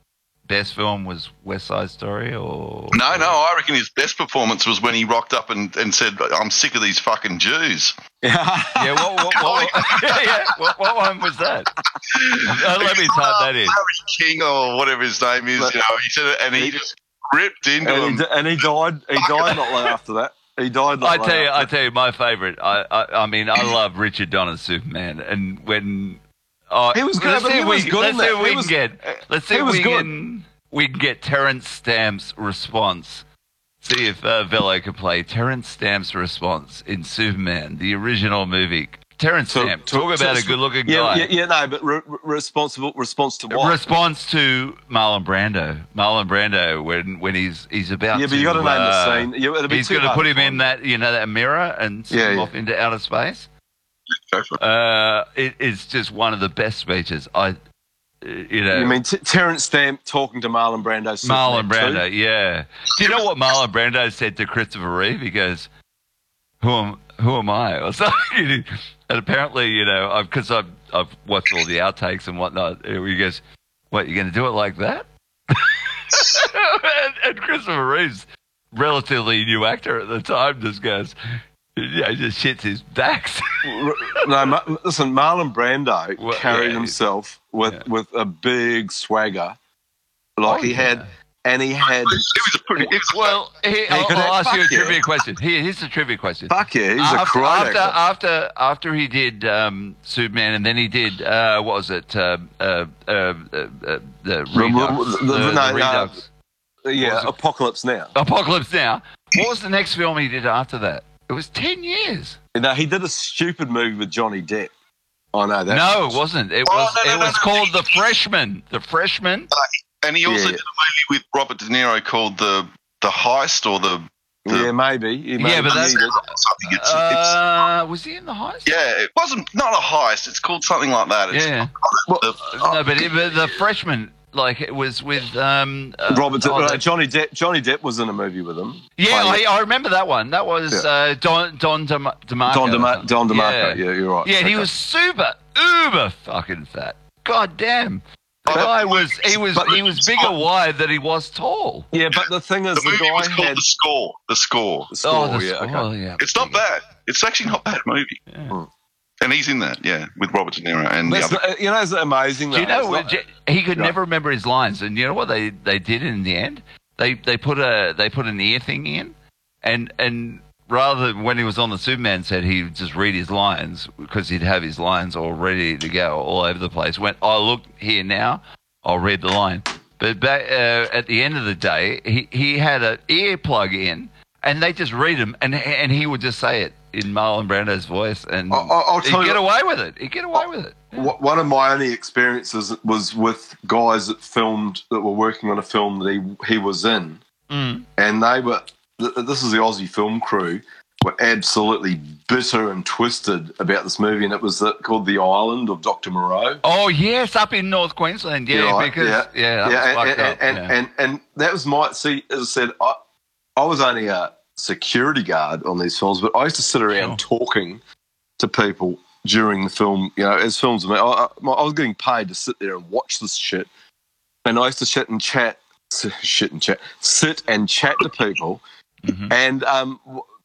best film was West Side Story, or No, no, I reckon his best performance was when he rocked up and, and said, I'm sick of these fucking Jews. Yeah. Yeah, what, what, what, yeah, yeah. What, what one was that? Uh, let me type that in. Larry King or whatever his name is, But- you know, he said it and he just ripped into and, him. he, d- and he died. He died not long after that. He died. I Like tell you, I tell you, my favourite. I, I, I mean, I love Richard Donner's Superman, and when oh, He was good, Let's see he if we, was good let's see we can get. Let's see if we good. can. We can get Terrence Stamp's response. See if uh, Velo can play Terrence Stamp's response in Superman, the original movie. Terrence To- Stamp. to- Talk about to- a good-looking yeah, guy. Yeah, yeah, no, but re- re- responsible response to what? Response to Marlon Brando. Marlon Brando when when he's he's about yeah, to. but you got to name uh, the scene. Yeah, He's going to put him in that you know that mirror and send Yeah, him off into outer space. For it. Uh, it's just one of the best speeches. I, uh, you know, You mean T- Terrence Stamp talking to Marlon Brando? Marlon Brando. Yeah. Do you know what Marlon Brando said to Christopher Reeve? He goes, "Who am Who am I?" Or something. And apparently, you know, because I've I've watched all the outtakes and whatnot. He goes, "What? You're going to do it like that?" and, and Christopher Reeve's relatively new actor at the time just goes, "Yeah, just shits his backs." too? no, Ma- listen, Marlon Brando Well, carried yeah. himself with Yeah. with a big swagger, like Oh, he yeah. had, and he had. It was a pretty. It was well, he, I'll, could I'll ask you a fuck yeah. trivia question. Here, here's a trivia question. Fuck yeah, he's a after, karate after, after after he did um, Superman, and then he did uh, what was it? Uh, uh, uh, the Redux. the- the, no, the no. Redux. yeah. Apocalypse Now. Apocalypse Now. What was the next film he did after that? It was ten years. No, he did a stupid movie with Johnny Depp. Oh no, that no, it wasn't. It Oh, was. no, no, it no, was no. called The Freshman. The Freshman. And he also Yeah. did a movie with Robert De Niro called the the heist or the, the yeah, maybe. He Yeah, but that's- did. something. It's, it's Uh, was he in the heist? yeah, it wasn't not a heist. It's called something like that. It's Yeah. the- No, but, it, but the freshman, like it was with um, uh, Robert, oh, uh, Johnny Depp. Johnny Depp was in a movie with him. Yeah, I, I remember that one. That was Yeah. uh, Don Don Dem- DeMarco. Don, or DeMar- Don DeMarco. Yeah, Yeah, you're right. Yeah, and he was super uber fucking fat. God damn. The guy was he was but- he was bigger wide than he was tall. Yeah, but the thing is, the the, movie was guy called had The Score. The Score. the score. oh, the yeah, score, okay. yeah. It's not bad. It's actually not bad movie. Yeah. And he's in that, yeah, with Robert De Niro and the other. not- you know, it's amazing. Do you know what, not- he could Right. never remember his lines, and you know what they, they did in the end? They they put a they put an ear thing in, and and rather than when he was on the Superman set, he would just read his lines because he'd have his lines all ready to go all over the place. Went, oh look here now, I'll read the line. But back, uh, at the end of the day, he he had an ear plug in, and they just read him, and and he would just say it in Marlon Brando's voice, and I- I- I'll he'd tell you- get away with it. He'd get away with it. Wh- One of my only experiences was with guys that filmed that were working on a film that he he was in, Mm. and they were. th- This is the Aussie film crew were absolutely bitter and twisted about this movie, and it was uh, called The Island of Doctor Moreau. Oh yes, up in North Queensland. Yeah, You're because yeah, yeah, yeah, and, and, up. and, yeah. and, and that was my see. As I said, I, I was only a security guard on these films, but I used to sit around talking to people during the film. You know, as films, I, I, I was getting paid to sit there and watch this shit, and I used to sit and chat, shit and chat, sit and chat to people, Mhm. and um.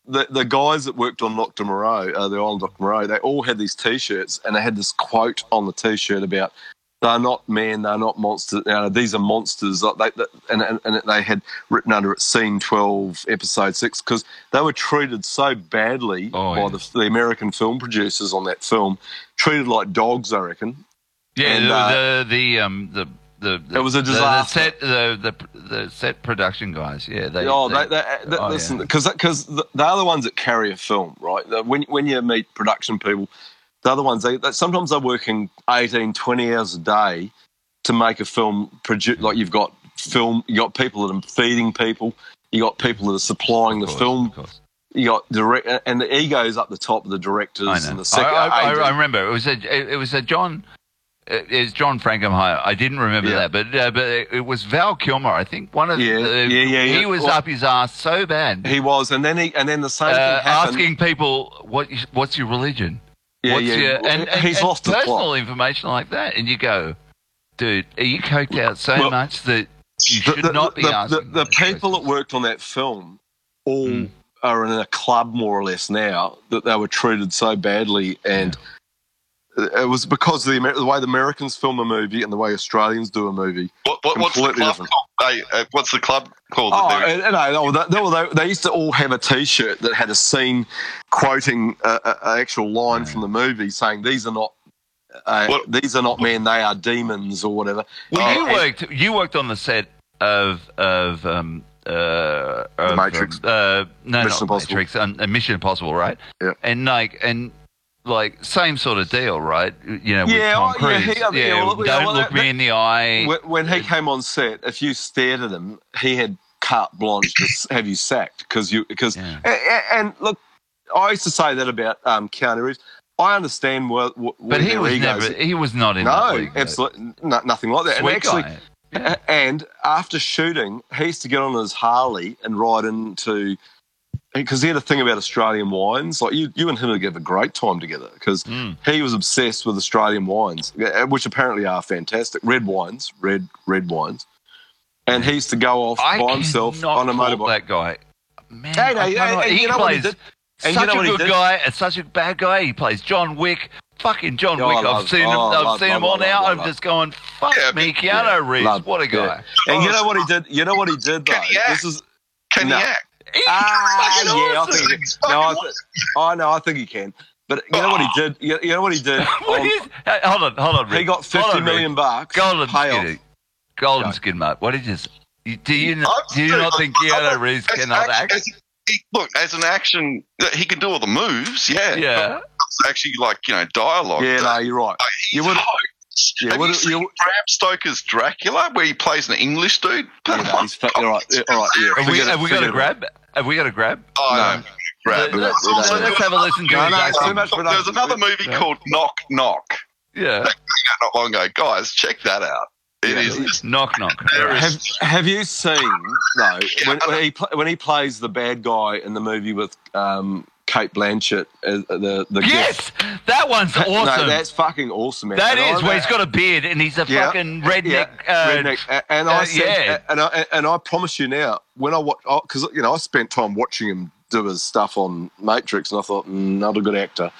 The, the guys that worked on Doctor Moreau, uh, the Island Doctor Moreau, they all had these T-shirts, and they had this quote on the T-shirt about they're not men, they're not monsters. These are monsters. Like They, and, and, and they had written under it scene 12, episode 6, because they were treated so badly Oh, by yeah. the, the American film producers on that film, treated like dogs, I reckon. yeah, and, the, uh, the the um the the, the It was a disaster. The, set the, the the set production guys. Yeah, they. oh, they, they, they, they, oh, listen, yeah. because because they're the ones that carry a film, right? The- When when you meet production people, the other ones they, sometimes they're working 18, 20 hours a day to make a film. Produ- like you've got film, you got people that are feeding people, you got people that are supplying the film, you got direct, and the egos up the top of the directors I and the second. I, I. I remember it was a it, was a John. It was John Frankenheimer. I didn't remember Yeah. that, but uh, but it, it was Val Kilmer. I think one of Yeah, the, yeah, yeah, He yeah. was Well- up his ass so bad, he was, and then he, and then the same uh, asking people what what's your religion. Yeah, What's yeah, your, and, and, he's and lost the personal plot. information like that, and you go, dude, are you coked out so Well, much that you should the, not be the, asking? the, the those people that worked on that film all Mm. are in a club more or less now that they were treated so badly and it was because of the, the way the Americans film a movie and the way Australians do a movie. What, what, what's the completely club different. called? Hey, uh, what's the club called? Oh, that they're- and, and, no, they, they, they, they used to all have a T-shirt that had a scene quoting an actual line from the movie, saying these are not. Uh, What- these are not men; they are demons, or whatever. Well, you And- worked. You worked on the set of of um uh of, Matrix. um, uh, no, Mission not Impossible. Matrix. Um, uh, Mission Impossible, right? Yeah. And like and like same sort of deal, right? You know, with Yeah, Tom oh, yeah, Cruise. he- yeah, well, don't well, look that- me in the eye. When, he came on set, if you stared at him, he had carte blanche to have you sacked because you because Yeah. a- a- and, look, I used to say that about um, Keanu Reeves. I understand what, what but he was he never. He was not in. No, absolutely no, nothing like that. Sweet and actually, guy. A- And after shooting, he used to get on his Harley and ride into because he had a thing about Australian wines. Like you, you and him would have a great time together because Mm. he was obsessed with Australian wines, uh, which apparently are fantastic. Red wines, red red wines, and he used to go off I by himself on a motorbike. That guy. Man, Hey, no, I yeah, cannot- he you know what he plays did? Such you know a good guy and such a bad guy. He plays John Wick. Fucking John Oh, Wick. I I've love- seen him. oh, I've love, seen him love, all love, now. I'm just going, fuck Yeah, me, but- Keanu yeah, Reeves. love, what a yeah. guy. And you know what he did? You know what he did though. Can he act? This is Can No. he act? He's Ah, fucking yeah, I awesome. think. He's No, I, fucking th- oh no, I think he can. But you know what he did? You, you know what he did? What On- is, hey, hold on, hold on. he got Hold fifty on, million bucks. Golden payoff. skin. Golden Go. skin, mate. What did you say? You- Do you, not, do you not think I'm Keanu not- Reeves as cannot act- act? as- he- look, as an action, he can do all the moves. Yeah, Yeah. It's actually like you know dialogue. Yeah, no, you're right. Like, You would- hoax. Yeah, Have would- you seen you- Bram Stoker's Dracula, where he plays an English dude? Yeah, no, he's fa- all right, all right, Yeah. Have we, Forget have we got a grab? Have we got a grab? Oh, No. no. Grab. No, Let's, no, no, let's- let's have a listen to No, his no, it's too much Look, There's another movie Yeah. called Knock Knock. Yeah. Not long ago, guys. Check that out. It Yeah. is just Knock, knock. There Right. is- Have Have you seen no when, when he pl- when he plays the bad guy in the movie with um, Cate Blanchett as the the Yes! That one's awesome. No, that's fucking awesome, man. That And is I- where he's got a beard and he's a Yeah. fucking redneck. Yeah, uh, redneck. And uh, I said, yeah. and I and I promise you now, when I watch, because you know, I spent time watching him do his stuff on Matrix, and I thought, mm, not a good actor.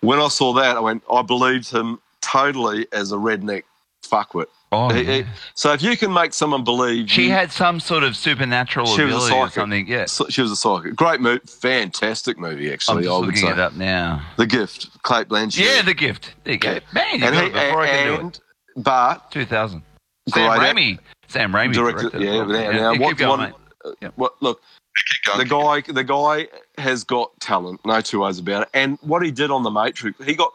When I saw that, I went, I believed him totally as a redneck fuckwit. Oh, He- yeah. he- so if you can make someone believe She you- had some sort of supernatural She was a ability or psychic. something. Yeah. So- She was a psychic. Great movie, fantastic movie. actually. I'm Actually, just I would looking say it up now. the gift, Cate Blanchett. Yeah, the gift. There you go. Yeah. Man, you and got he, it before I can do it. but 2000. Sam great Raimi. Sam Raimi directed. directed. it. Yeah, but now, now keep what, going, what, mate. Uh, yeah. what? Look, the guy, the guy has got talent. No two ways about it. And what he did on the Matrix, he got.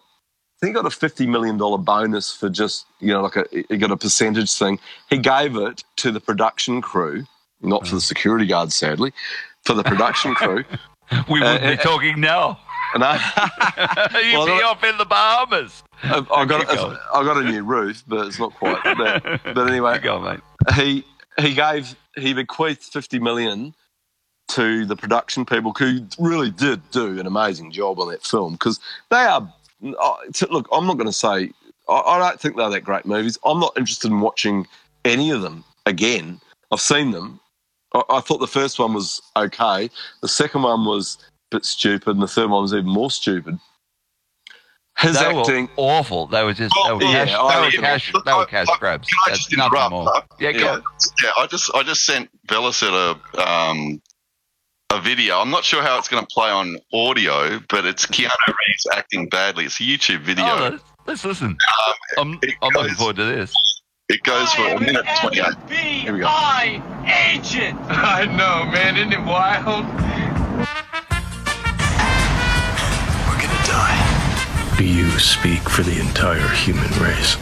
He got a fifty million dollar bonus for just you know like a he got a percentage thing. He gave it to the production crew, not for the security guards, sadly, for the production crew. We Uh, would be uh, talking now. And I, You'd Well, be off in the Bahamas. I've, I've got Keep going. I got a new roof, but it's not quite that. But anyway, going, mate. he he gave he bequeathed fifty million to the production people who really did do an amazing job on that film because they are. Look, I'm not going to say I, I don't think they're that great movies. I'm not interested in watching any of them again. I've seen them. I, I thought the first one was okay. The second one was a bit stupid, and the third one was even more stupid. His They acting. were awful. They were just they were Well, cash, yeah, they were cash, Look, they were cash I- grabs. can I That's just nothing interrupt, more. huh? Yeah, Yeah, yeah. I just I just sent Velocet a um a video. I'm not sure how it's going to play on audio, but it's Keanu Reeves acting badly. It's a YouTube video. Oh, let's, let's listen. Um, I'm, it I'm looking forward to this. it goes for a minute twenty eight. Here we go. FBI agent. I know, man. Isn't it wild? We're gonna die. Do you speak for the entire human race.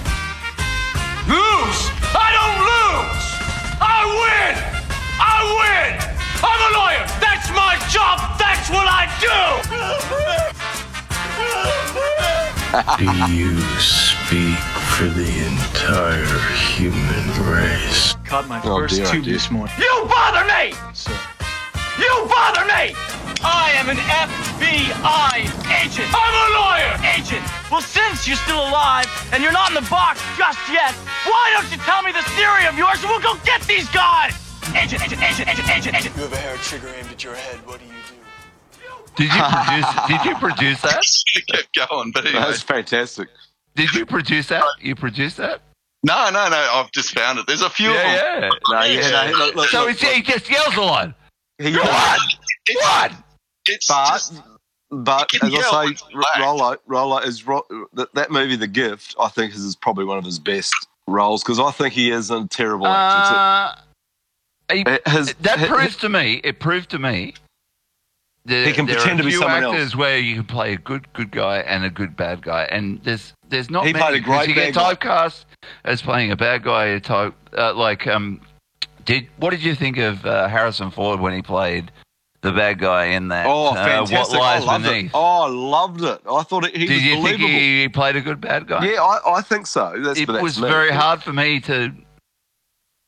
Lose? I don't lose. I win. I win. I'm a lawyer. That's my job. That's what I do. Do you speak for the entire human race. Caught my Oh, first dear, tube dear. this morning. You bother me. You bother me. I am an FBI agent. I'm a lawyer. Agent. Well, since you're still alive and you're not in the box just yet, why don't you tell me this theory of yours and we'll go get these guys? Agent, agent, agent, agent, agent, agent. You have a hair trigger aimed at your head. What do you do? Did you produce? did you produce that? It kept going, but anyway. That's fantastic. Did you produce that? You produced that? No, no, no. I've just found it. There's a few of them. Yeah, yeah. No, yeah, no, look, look, So look, he, he just yells a lot. he- What? It's, What? It's But just, but as yell I say, it's black. Rollo, Rollo is that, that movie, The Gift. I think is probably one of his best roles because I think he is a terrible actor. Uh, he- It has- that it- proves to me. It proved to me. That He can there pretend are to be few someone else. actors where you can play a good good guy and a good bad guy, and there's there's not He many. played a great You get bad guy. typecast as playing a bad guy. a Type uh, like um, did what did you think of uh, Harrison Ford when he played the bad guy in that? Oh, uh, fantastic! What lies I loved beneath? it. Oh, I loved it. I thought it, he did was you think believable. he played a good bad guy? Yeah, I, I think so. That's, it that's was very hard for me to.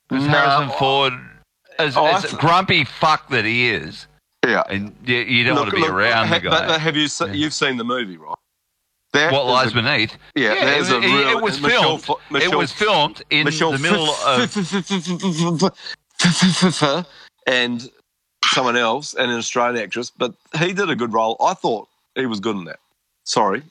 Because No, Harrison Ford, as, Oh, as grumpy fuck that he is, Yeah. and you, you don't Look- want to be look, around ha- the But guy. have you se- Yeah. you've seen the movie, right? That what lies a- beneath? Yeah, Yeah, it, a real. it was uh, Michelle filmed. Fo- it was filmed in Michelle the middle of and someone else and an Australian actress, but he did a good role. I thought he was good in that. Sorry,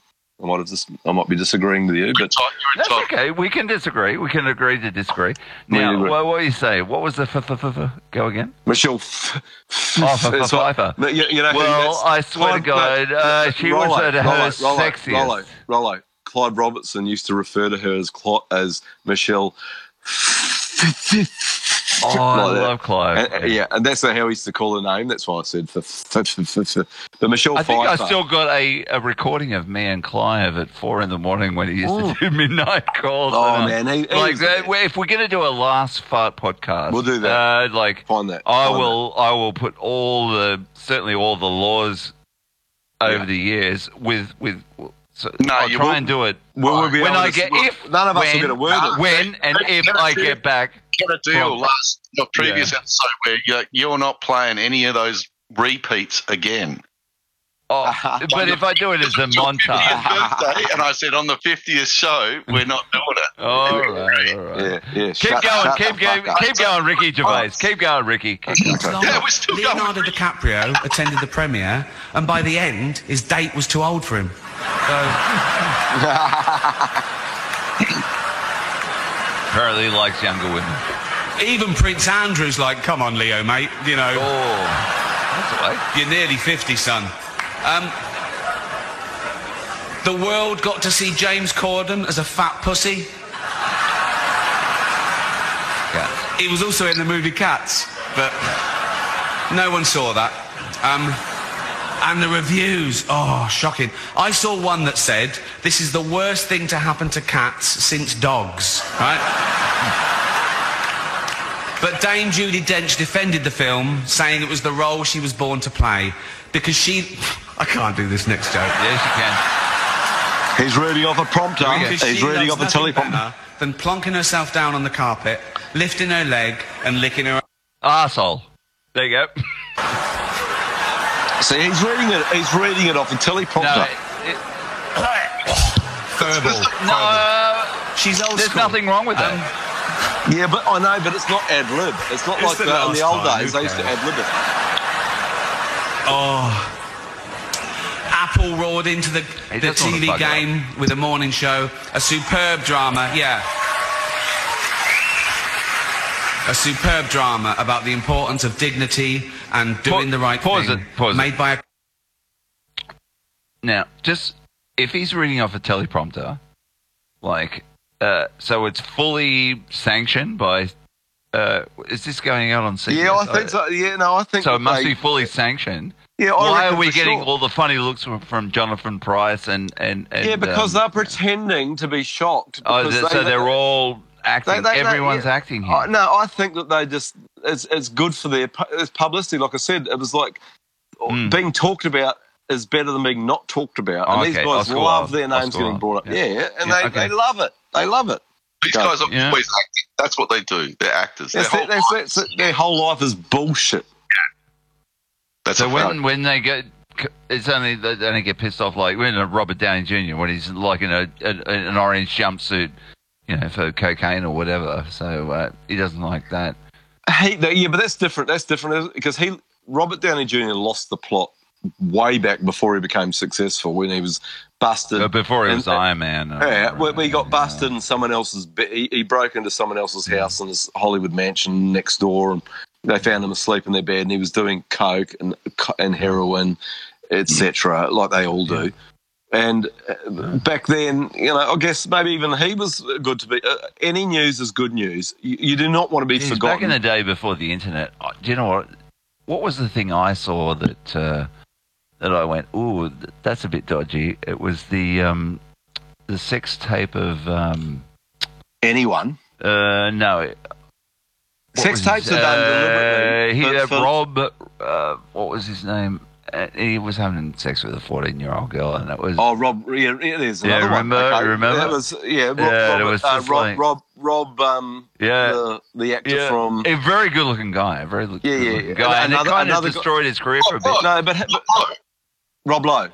I might have just I might be disagreeing with you, but That's okay. We can disagree. We can agree to disagree. Now, agree. what, what do you say? What was the f- f- f- f- go again? Michelle. F- Oh, f- f- it's like- Pfeiffer. but you, you know, who Well, I swear to Clyde- God, uh, she was Rollo, at her Rollo, Rollo, sexiest. Rollo, Rollo. Clive Robertson used to refer to her as Cl- as Michelle. Oh, I Like that. love Clive. And- and- yeah, and that's how he used to call the name. That's why I said for, for, for, for, for. But Michelle I think Pfeiffer. I still got a, a recording of me and Clive at four in the morning when he used Ooh. to do midnight calls. Oh, uh, man, he- he like that, if we're gonna do a last fart podcast, We'll do that. Uh, like Find that. I Find will, I will put all the certainly all the laws over Yeah. the years with with. So No, I'll you try will- and do it Will we be when able I to- get if none of us when, will get a word in. Uh, when and Get- if get a I deal. get back. Get a deal From- last your previous episode where you're, you're not playing any of those repeats again. Oh, but if I do it as a montage. and I said on the 50th show, we're not doing it. All right, all right. Yeah, yeah. Keep shut- going, shut keep going, up. keep going, Ricky Gervais. Oh. Keep going, Ricky. Keep going. Yeah, we're still going. Leonardo DiCaprio attended the premiere, and by the end, his date was too old for him. So, Apparently, he likes younger women. even Prince Andrew's like, "Come on, Leo, mate. You know, Oh, that's all right. you're nearly 50, son." Um, the world got to see James Corden as a fat pussy. Yeah. He was also in the movie Cats, but no one saw that. Um, and the reviews, oh, shocking. I saw one that said, this is the worst thing to happen to cats since dogs, right? But Dame Judi Dench defended the film, saying it was the role she was born to play. Because she... I can't do this next joke. Yes, you can. He's reading off a prompter. Because He's reading off loves a teleprompter. better Than plonking herself down on the carpet, lifting her leg, and licking her Arsehole. There you go. See, he's reading it. He's reading it off a No, teleprompter. it, verbal. no She's old there's school. nothing wrong with that. Um, Yeah, but I know, but it's not ad lib. It's not It's like the that in the old time, days. who They used to ad lib it. Oh. Apple roared into the, He the TV fuck it up. game with a morning show. A superb drama, yeah. A superb drama about the importance of dignity and doing Pa- the right pause thing. it, pause it. by a Now, just if he's reading off a teleprompter, like, uh, so it's fully sanctioned by. Uh, is this going out on CBS? Yeah, I think so. Yeah, no, I think So it must they- be fully sanctioned. Yeah, I Why are we getting sure. all the funny looks from, from Jonathan Pryce and and, and Yeah, because um, they're pretending to be shocked. oh, because th- so they- they're all acting. They- they- they- Everyone's yeah. acting here. Uh, no, I think that they just it's it's good for their it's publicity. Like I said, it was like Mm. being talked about is better than being not talked about. And Oh, these guys Oscar love Wilde, their names Oscar getting Wilde, brought up. yeah. Yeah, and Yeah, they, okay. they love it. They love it. These guys are Yeah. always acting. That's what they do. They're actors. Their their, whole that's, that's, their whole life is bullshit. That's So when when they get, it's only they only get pissed off like when Robert Downey Jr. when he's like in a, a an orange jumpsuit, you know, for cocaine or whatever. So uh, he doesn't like that. Yeah, but that's different. That's different because he Robert Downey Jr. lost the plot way back before he became successful when he was busted. But before he And- was Iron Man. Yeah, he got busted in someone else's, he, he broke into someone else's house in this Hollywood mansion next door, and they found him asleep in their bed, and he was doing coke and and heroin, etc., like they all do. And uh, back then, you know, I guess maybe even he was good to be. Uh, any news is good news. You, you do not want to be Geez, forgotten. back in the day before the internet, uh, do you know what? What was the thing I saw that uh, that I went, "Ooh, that's a bit dodgy"? It was the um, the sex tape of um, Anyone. uh, no. it- Sex tapes his- are done deliberately. He, uh, for- Rob, uh, what was his name? Uh, he was having sex with a fourteen-year-old girl, and it was Oh, Rob, yeah, it is. Yeah, another remember- one. Okay, remember? That was, yeah, Rob, Yeah, Rob, it was uh, Rob, like- Rob, Rob, um, yeah. the, the actor yeah, from. a very good-looking guy, a very good Yeah, yeah, looking yeah. guy, and Another- it kind another of guy- destroyed his career for a bit. No, but, but Rob Lowe.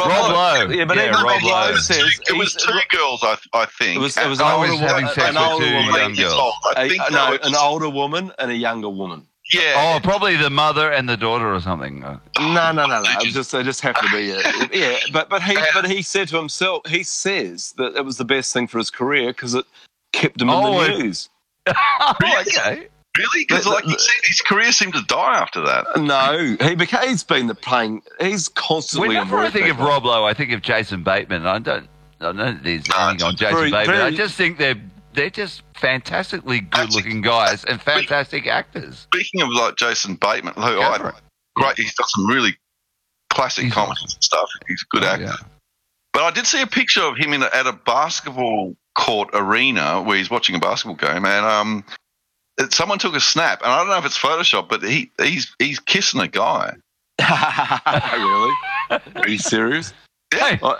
Rob Lowe, Yeah, but even Rob Rob Lowe Lowe. says It was he's- two girls, I, I think. It was, it was And an I older was woman, having sex an with older two woman, young girls. old. I a- think no, an older woman and a younger woman. Yeah. Oh, probably the mother and the daughter or something. Uh, No, no, no, no. It just they just happened to be a, yeah. But but he but he said to himself, he says that it was the best thing for his career because it kept him in Oh, the it- news. oh, okay. Really? Because like he said, his career seemed to die after that. No, he became. He's been the playing. He's constantly. Whenever I think of that. Rob Lowe, I think of Jason Bateman. I don't. I don't think there's No, anything on Jason very- Bateman. I just think they're they're just fantastically good-looking guys and fantastic actors. Speaking of like Jason Bateman, who Go I for it. great, he's got some really classic He's comedies and stuff. He's a good Oh, actor. yeah. But I did see a picture of him in a, at a basketball court arena where he's watching a basketball game, and um, it- someone took a snap, and I don't know if it's Photoshop, but he he's he's kissing a guy. really? Are you serious? Hey, Uh,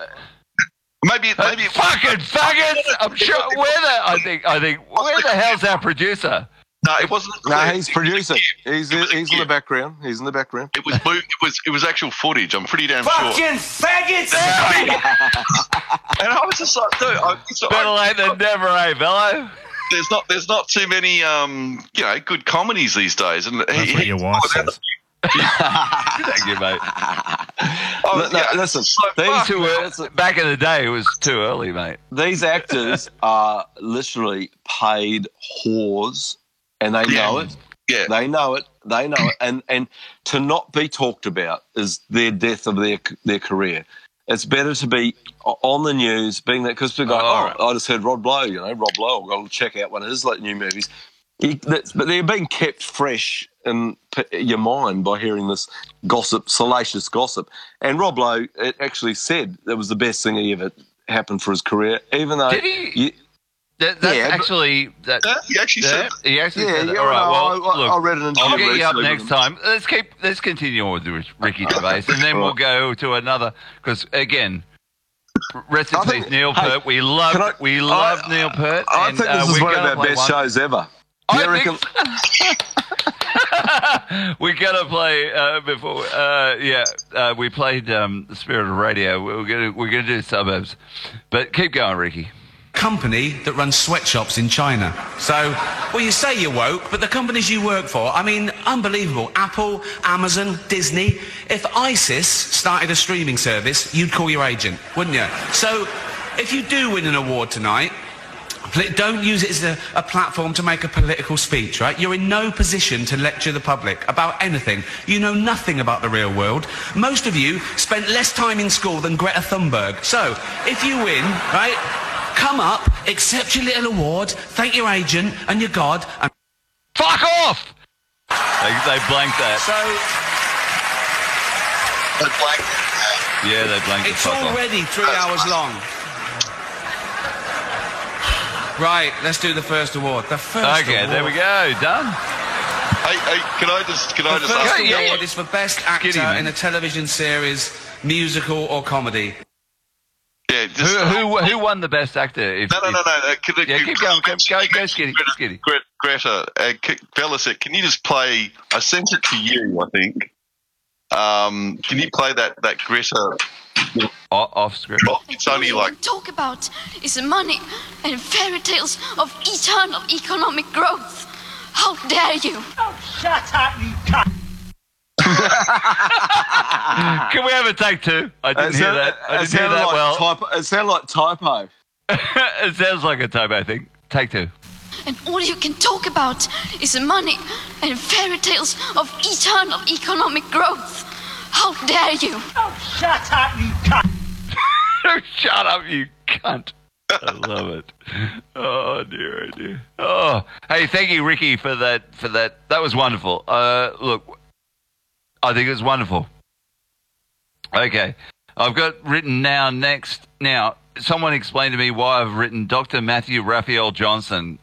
Maybe hey, maybe fucking faggots! I'm sure. Where the? I think. I think. Where the hell's our producer? no, it wasn't. no, clear. he's producing. He's It he's in the background. He's in the background. It was it was it was actual footage. I'm pretty damn sure. Fucking faggots! And I was just like, dude, I, so Better I- late than never, eh, fellow? there's not there's not too many um you know good comedies these days, and That's he, what your wife says. Thank you, mate. Oh, No, yeah, listen, like, these man. early. Back in the day, it was too early, mate. These actors are literally paid whores, and they Yeah. know it. Yeah, They know it. They know it. And and to not be talked about is their death of their their career. It's better to be on the news, being that because people go, Oh, oh, right. I just heard Rob Lowe, you know, Rob Lowe. I'll check out one of his like new movies. He, that's, but they're being kept fresh in p- your mind by hearing this gossip, salacious gossip. And Rob Lowe it actually said that was the best thing he ever happened for his career, even though Did he? you- That, that's Yeah, actually that. Yeah, he actually yeah, said he actually yeah, said that. yeah, All right. no, Well, I, I, look, I read an interview I'll get you up next time. Let's keep let's continue on with Rich- Ricky Gervais, and then we'll go to another because again, rest in peace, Neil hey, Peart. We love can I- we love I- Neil Peart. I and, think uh, this is we're one of our best one- shows ever. I think reckon- we're gonna play uh, before. Uh, yeah, uh, we played um, the Spirit of Radio. We're gonna we're gonna do suburbs, but keep going, Ricky. company that runs sweatshops in China. So, well, you say you're woke, but the companies you work for, I mean, unbelievable. Apple, Amazon, Disney. If ISIS started a streaming service, you'd call your agent, wouldn't you? So, if you do win an award tonight, pl- don't use it as a, a platform to make a political speech, right? You're in no position to lecture the public about anything. You know nothing about the real world. Most of you spent less time in school than Greta Thunberg. So, if you win, right, come up, accept your little award, thank your agent and your God, and Fuck off! They, they blanked that. so They blanked that. Yeah, they blanked the it's fuck off. already three hours long. Right, let's do the first award. The first Okay, award. there we go. Done. Hey, hey, can I just can I The just first ask? Yeah, yeah, award yeah. is for best actor Skinny, in a television series, musical or comedy. Yeah, just, Who, who who won the best actor? If, No, no, no, if- no. uh, Can, Yeah, can- keep going. Go, go, go, Skitty. Greta, Skitty. Greta, Greta uh, K- Bella said, can you just play? I sent it to you, I think. Um, can you play that that Greta? Off, off script. It's only All like we talk about is money and fairy tales of eternal economic growth. How dare you? Oh, shut up, you cunt! Can we have a take two? I didn't It hear that. I didn't hear that like well. typo, it sounds like typo. it sounds like a typo, I think. Take two. And all you can talk about is money and fairy tales of eternal economic growth. How dare you? Oh, shut up, you cunt! Shut up, you cunt. I love it. Oh dear, oh dear. Oh, hey, thank you, Ricky, for that. For that, that was wonderful. Uh, look, I think it was wonderful. Okay, I've got written now. Next, now, someone explain to me why I've written Dr. Matthew Raphael Johnson.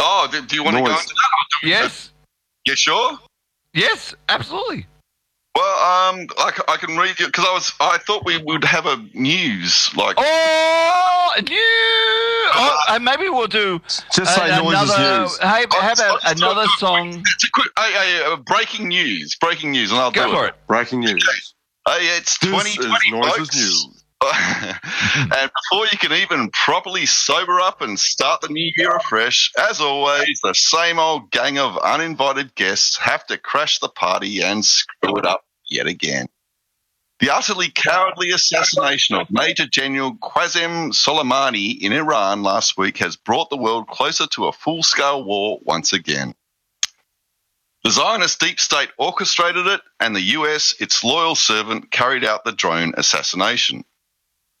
Oh, do, do you want to go into that? Yes, You sure? yes, absolutely. Well, um, I, c- I can read you because I was I thought we would have a news like Oh, you. Oh, and maybe we'll do Just say a- noises another. news. Hey, how about Oh, another oh, song? It's a quick, hey, hey, uh, breaking news, breaking news, and I'll Go do for it. Breaking news. Hey, it's 2020, Noises. News. and before you can even properly sober up and start the new year afresh, as always, the same old gang of uninvited guests have to crash the party and screw it up yet again. The utterly cowardly assassination of Major General Qasem Soleimani in Iran last week has brought the world closer to a full scale war once again. The Zionist deep state orchestrated it, and the US, its loyal servant, carried out the drone assassination.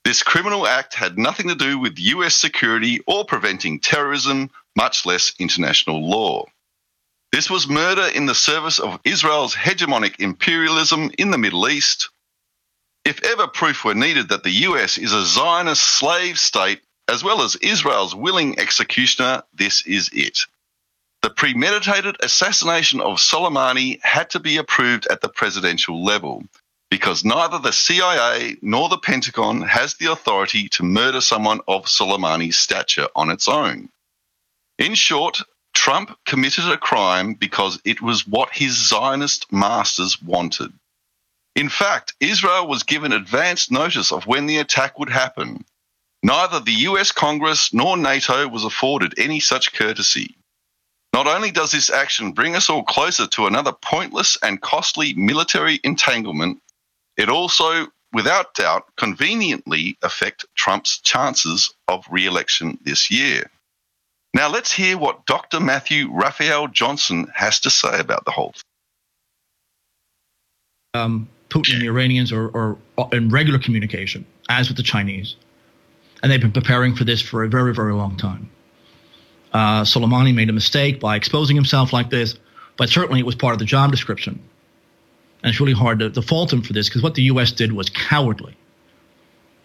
This criminal act had nothing to do with US security or preventing terrorism, much less international law. This was murder in the service of Israel's hegemonic imperialism in the Middle East. If ever proof were needed that the US is a Zionist slave state, as well as Israel's willing executioner, this is it. The premeditated assassination of Soleimani had to be approved at the presidential level because neither the CIA nor the Pentagon has the authority to murder someone of Soleimani's stature on its own. In short, Trump committed a crime because it was what his Zionist masters wanted. In fact, Israel was given advance notice of when the attack would happen. Neither the US Congress nor NATO was afforded any such courtesy. Not only does this action bring us all closer to another pointless and costly military entanglement, it also, without doubt, conveniently affect Trump's chances of re-election this year. Now let's hear what Dr. Matthew Raphael Johnson has to say about the whole thing. um, Putin and the Iranians are, are in regular communication, as with the Chinese. And they've been preparing for this for a very, very long time. Uh, Soleimani made a mistake by exposing himself like this, but certainly it was part of the job description. And it's really hard to, to fault him for this because what the U.S. did was cowardly.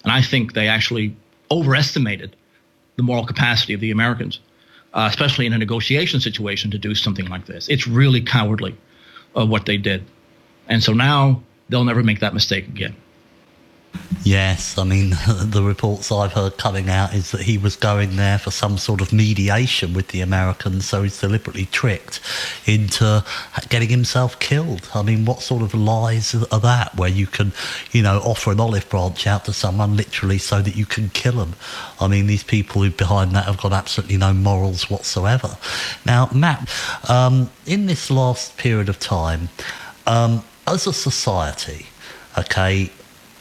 And I think they actually overestimated the moral capacity of the Americans, uh, especially in a negotiation situation, to do something like this. It's really cowardly uh, what they did. And so now they'll never make that mistake again. Yes, I mean, the reports I've heard coming out is that he was going there for some sort of mediation with the Americans, so he's deliberately tricked into getting himself killed. I mean, what sort of lies are that where you can, you know, offer an olive branch out to someone literally so that you can kill them? I mean, these people who behind that have got absolutely no morals whatsoever. Now, Matt, um, in this last period of time, um, as a society, okay,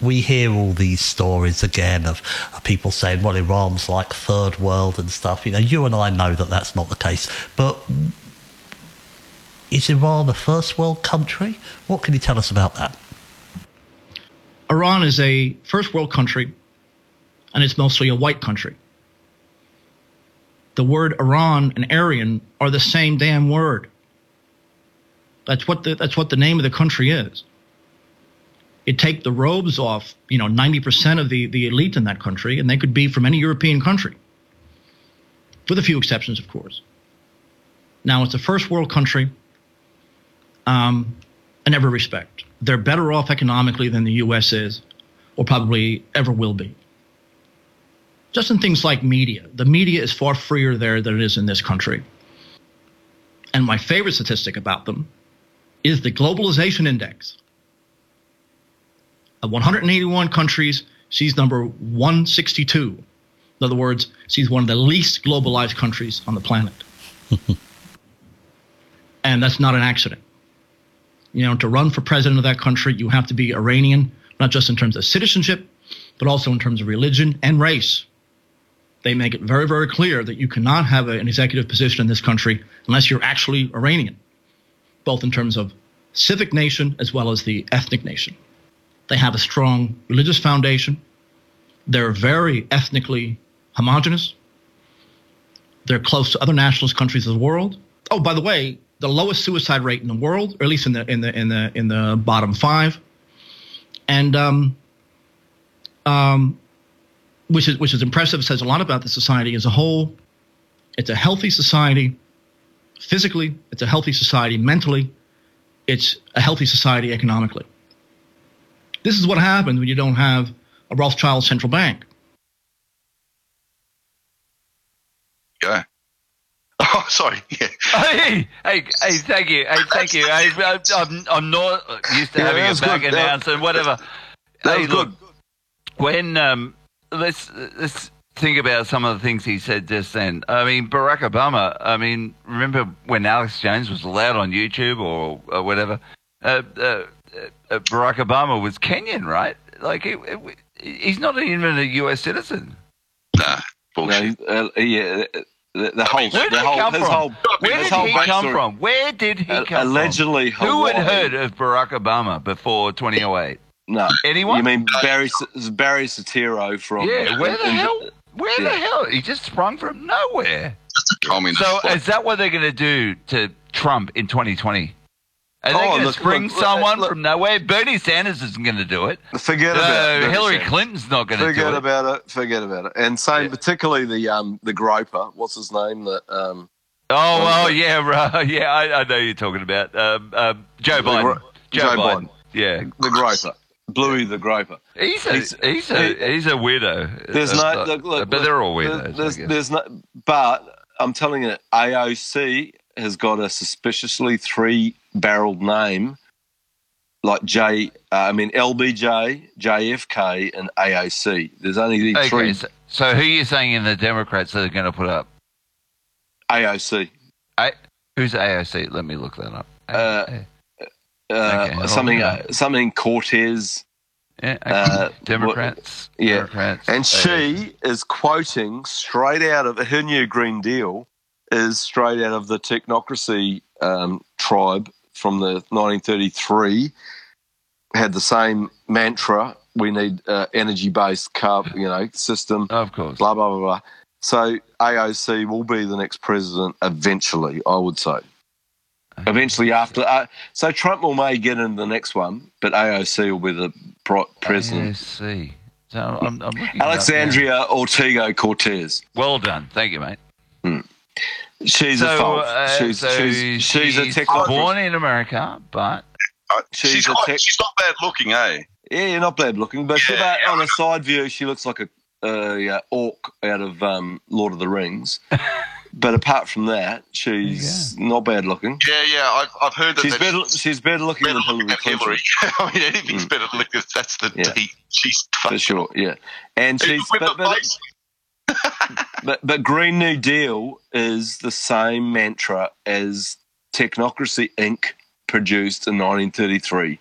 we hear all these stories again of, people saying, well, Iran's like third world and stuff. You know, you and I know that that's not the case. But is Iran a first world country? What can you tell us about that? Iran is a first world country, and it's mostly a white country. The word Iran and Aryan are the same damn word. That's what the, that's what the name of the country is. It take the robes off, you know, 90% of the, the elite in that country, and they could be from any European country, with a few exceptions, of course. Now, it's a first world country um, in every respect. They're better off economically than the U.S. is, or probably ever will be. Just in things like media. The media is far freer there than it is in this country. And my favorite statistic about them is the globalization index. Of 181 countries, she's number 162. In other words, she's one of the least globalized countries on the planet. and that's not an accident. You know, to run for president of that country, you have to be Iranian, not just in terms of citizenship, but also in terms of religion and race. They make it very, very clear that you cannot have a- an executive position in this country unless you're actually Iranian, both in terms of civic nation as well as the ethnic nation. They have a strong religious foundation. They're very ethnically homogenous. They're close to other nationalist countries of the world. Oh, by the way, the lowest suicide rate in the world, or at least in the in the in the in the bottom five, and um, um, which is which is impressive. Says a lot about the society as a whole. It's a healthy society, physically. It's a healthy society mentally. It's a healthy society economically. This is what happens when you don't have a Rothschild central bank. Yeah. Oh, sorry. Yeah. Hey, hey, hey, thank you. Hey, thank you. Hey, I- I'm, I'm not used to Yeah, having a was back good. That- announcer and whatever. that hey, was look, when, um, let's, let's think about some of the things he said just then. I mean, Barack Obama, I mean, remember when Alex Jones was allowed on YouTube or, or whatever? Uh, uh, uh, Barack Obama was Kenyan, right? Like, he, he- he's not even a U.S. citizen. Nah, bullshit. No, uh, yeah, the, the whole, Where did he whole, come his from? whole, Where did he come backstory- from? Where did he Uh, allegedly from? Who had heard of Barack Obama before 2008? No, Anyone? You mean Barry S- Barry Soetoro from? Yeah, where the in- hell? Where the hell? He just sprung from nowhere. Communist. So is that what they're going to do to Trump in 2020? Are they Oh, going to spring look, someone look. from nowhere? Bernie Sanders isn't going to do it. Forget Uh, about it. Hillary Clinton's not going to do it. Forget about it. Forget about it. And same, particularly the um the groper. What's his name? That um. Oh, oh yeah, right. Yeah, I, I know you're talking about um, um, Joe The Biden. Joe, Joe Biden. Biden. Yeah, The groper, Bluey the groper. he's a He's- he's, a he's a weirdo. There's no, look, look, but they're all weirdos. There's, guess. there's no, but I'm telling you, AOC has got a suspiciously three-barreled name, like J. Uh, I mean LBJ, JFK, and AOC. There's only Okay, three. so, so who are you saying in the Democrats that are going to put up? AOC. I, who's AOC? Let me look that up. Uh, Uh, Okay, hold something, uh, something Cortez. Yeah, okay. uh, Democrats. Yeah, Democrats. and AOC. she is quoting straight out of her new Green Deal is straight out of the technocracy um, tribe from the 1933. Had the same mantra: we need uh, energy-based carb, you know, system. Of course. Blah blah blah blah. So AOC will be the next president eventually. I would say. Eventually, after uh, so Trump will may get in the next one, but AOC will be the president. AOC. So I'm, I'm looking it up now. Alexandria Ortega Cortez. Well done. Thank you, mate. She's so, a fault. uh, she's, so she's, she's a she's technocrat. born in America, but Uh, She's she's, a quite, tech- she's not bad looking, eh? Yeah, you're not bad looking, but she- Yeah. on a side view, she looks like a uh, yeah, orc out of um, Lord of the Rings. but apart from that, she's not bad looking. Yeah, yeah. I've, I've heard that. She's that better. She's better looking better than Hillary looking than Clinton, Hillary. I mean, anything's better than looking. That's the Yeah. the- she's for sure. Yeah, and she's with but, but, face. But but Green New Deal is the same mantra as Technocracy Inc. produced in 1933.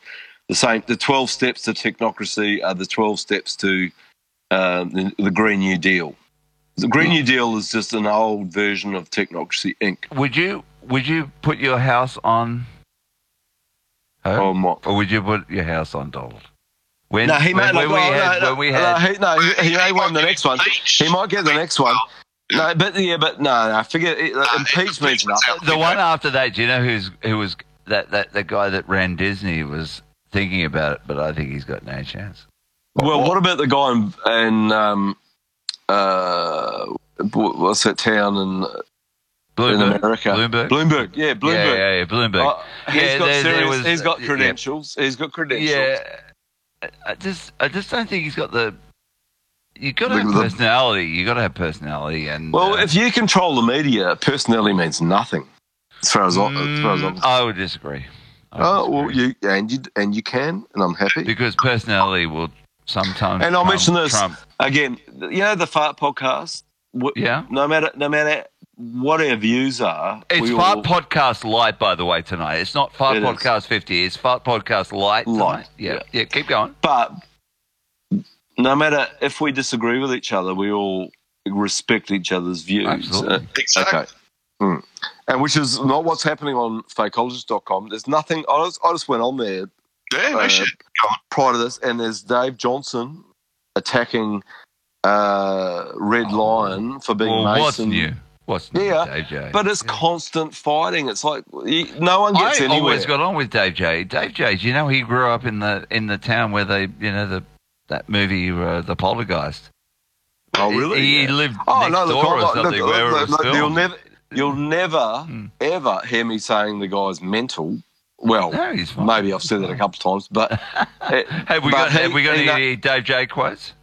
The same. The 12 steps to technocracy are the 12 steps to um, the, the Green New Deal. The Green New Deal is just an old version of Technocracy Inc. would you would you put your house on? On what? Or would you put your house on Donald? When, no, he when, may when no, we no, had, no, when we no, he, no, he, he may win the next one. He might get the next one. No, but yeah, but no, no forget it. impeachment's nothing. the one after that, do you know who's who was that that the guy that ran Disney was thinking about it, but I think he's got no chance. Well, what about the guy in, in um, uh, what's that town in, in America? Bloomberg? Bloomberg, yeah, Bloomberg. Yeah, yeah, yeah, Bloomberg. Oh, he's Yeah, got there- there serious, was- he's got yeah. credentials. He's got credentials. Yeah, I- I just I just don't think he's got the. You've got to have personality. You've got to have personality, and Well, uh, if you control the media, personality means nothing. As far as, I as, far as I'm mm, I would disagree. Oh well, you and you and you can, and I'm happy. because personality will sometimes. And I'll trump- mention this Trump. again. You know the fart podcast. Yeah. No matter no matter what our views are. It's we Fart all- Podcast Light, by the way, tonight. It's not Fart It is. Podcast 50. It's Fart Podcast Light. Light, tonight. Yeah. yeah. keep going. But no matter if we disagree with each other, we all respect each other's views. Absolutely. Uh, Exactly. Okay. Hmm. And which is not what's happening on fakeologist.com. There's nothing. I just, I just went on there Yeah, no uh, shit. Prior to this, and there's Dave Johnson attacking uh, Red Lion for being Well, Mason. What's new, Yeah, Dave J? But it's constant fighting. It's like you, no one gets I anywhere. always got on with Dave J. Dave J. Do you know he grew up in the in the town where they, you know, the that movie, uh, The Poltergeist. oh, really? He, he Yeah. lived Oh next no! Look, door or look, something look, where it look, was look, you'll never, you'll never, Hmm. ever hear me saying the guy's mental. Well, No, he's fine. maybe I've said that a couple of times, but it- Have we but got he- have we got he know- any Dave J. quotes?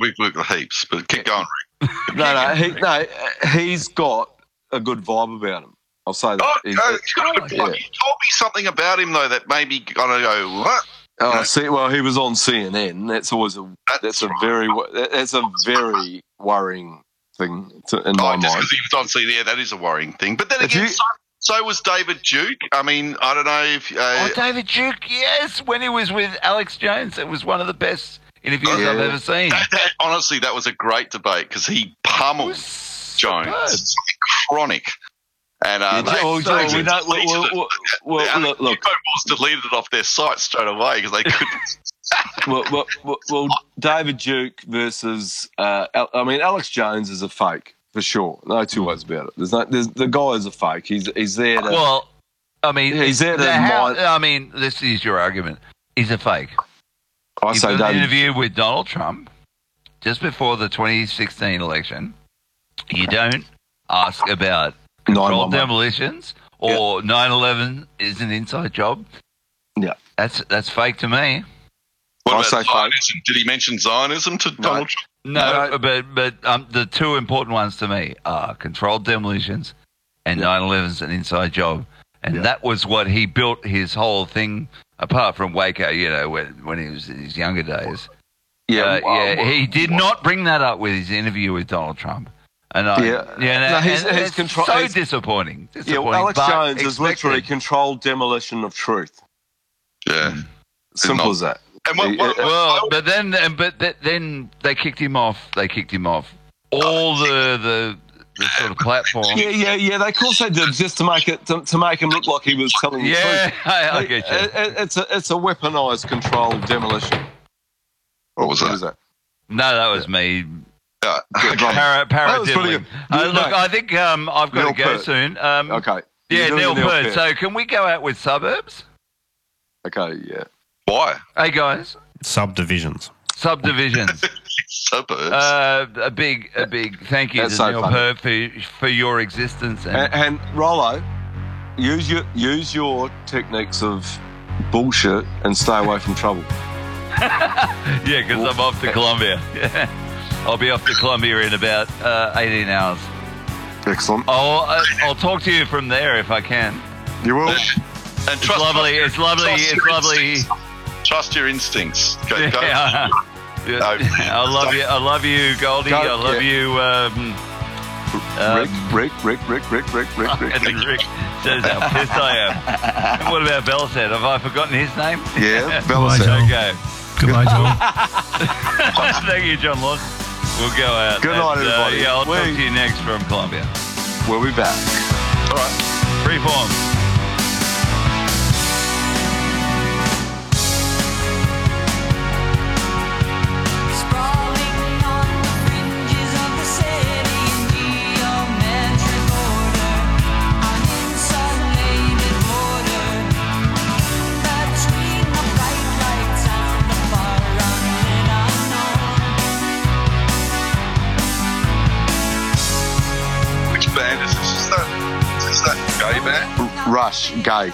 We've looked at heaps, but keep going. No, no, he, no, he's got a good vibe about him. I'll say that. Oh, He's- uh, it's got a yeah. You told me something about him though that made me gonna go what? Oh, see, well, he was on CNN. That's always a that's a very that's a very worrying thing to, in my Oh, just mind. because he was on CD, yeah, that is a worrying thing. But then If again, you- so, so was David Duke. I mean, I don't know if. Uh, Oh, David Duke, yes, when he was with Alex Jones, it was one of the best interviews Yeah. I've ever seen. that, that- honestly, that was a great debate because he pummeled Jones. It's chronic. And uh, Yeah, they- well, they well, we deleted don't- well, it. well, well, The look, look. Hugo Boss deleted it off their site straight away because they couldn't. well, well, well, well, David Duke versus uh, I mean Alex Jones is a fake for sure. No two ways about it. There's no there's, the guy is a fake. He's he's there to Well, I mean, He's there to the how- mind- I mean, this is your argument. He's a fake. I He say did an David interview with Donald Trump just before the 2016 election. You don't ask about controlled demolitions or 9/11 is an inside job. Yeah. That's that's fake to me. What I about say fake. Did he mention Zionism to Donald Trump? No, No. but but um, the two important ones to me are controlled demolitions and 9/11 is an inside job, and Yeah. that was what he built his whole thing. Apart from Waco, you know, when when he was in his younger days, yeah, uh, well, yeah, he did not bring that up with his interview with Donald Trump. And I, Yeah. yeah, No, and, he's- and he's it's control- so he's- disappointing. yeah. disappointing Well, Alex but Jones is literally controlled demolition of truth. Yeah. Simple not- as that. And what, what, Yeah, Well, but then, but then they kicked him off. They kicked him off all the the, the sort of platform. Yeah, yeah, yeah. They of course they did just to make it to, to make him look like he was telling the Yeah, truth. I, I get you. it- it- it's a it's a weaponized controlled demolition. what was What that? is that? No, that was me. Yeah. Good, Para, That was pretty Uh, look, I think um, I've got Neil to go Peart. soon. Um, Okay. Yeah, Neil the Neil Peart. Peart. So can we go out with suburbs? Okay, yeah. Why? Hey guys, Subdivisions. subdivisions. Suburbs. uh, a big, a big thank you That's to so Neil funny. Peart for for your existence. And, And, and Rollo, use your use your techniques of bullshit and stay away from trouble. yeah, because I'm off to Colombia. I'll be off to Colombia in about uh, 18 hours. Excellent. I'll uh, I'll talk to you from there if I can. You will. and It's trust, lovely. It's lovely. It's lovely. instincts. Trust your instincts. Go, go. I love you. I love you, Goldie. Go, I love yeah. you. Um, Rick, um, Rick, Rick, Rick, Rick, Rick, Rick, Rick. I Rick says how pissed I am. And what about Bellisette? Have I forgotten his name? Yeah, Bellisette. okay. Good night, John. Thank you, John Lawson. We'll go out. Good night, and, uh, everybody. Uh, yeah, I'll we... talk to you next from Colombia. We'll be back. All right. Freeform. band, assistant, assistant, gay band? R- Rush, gay,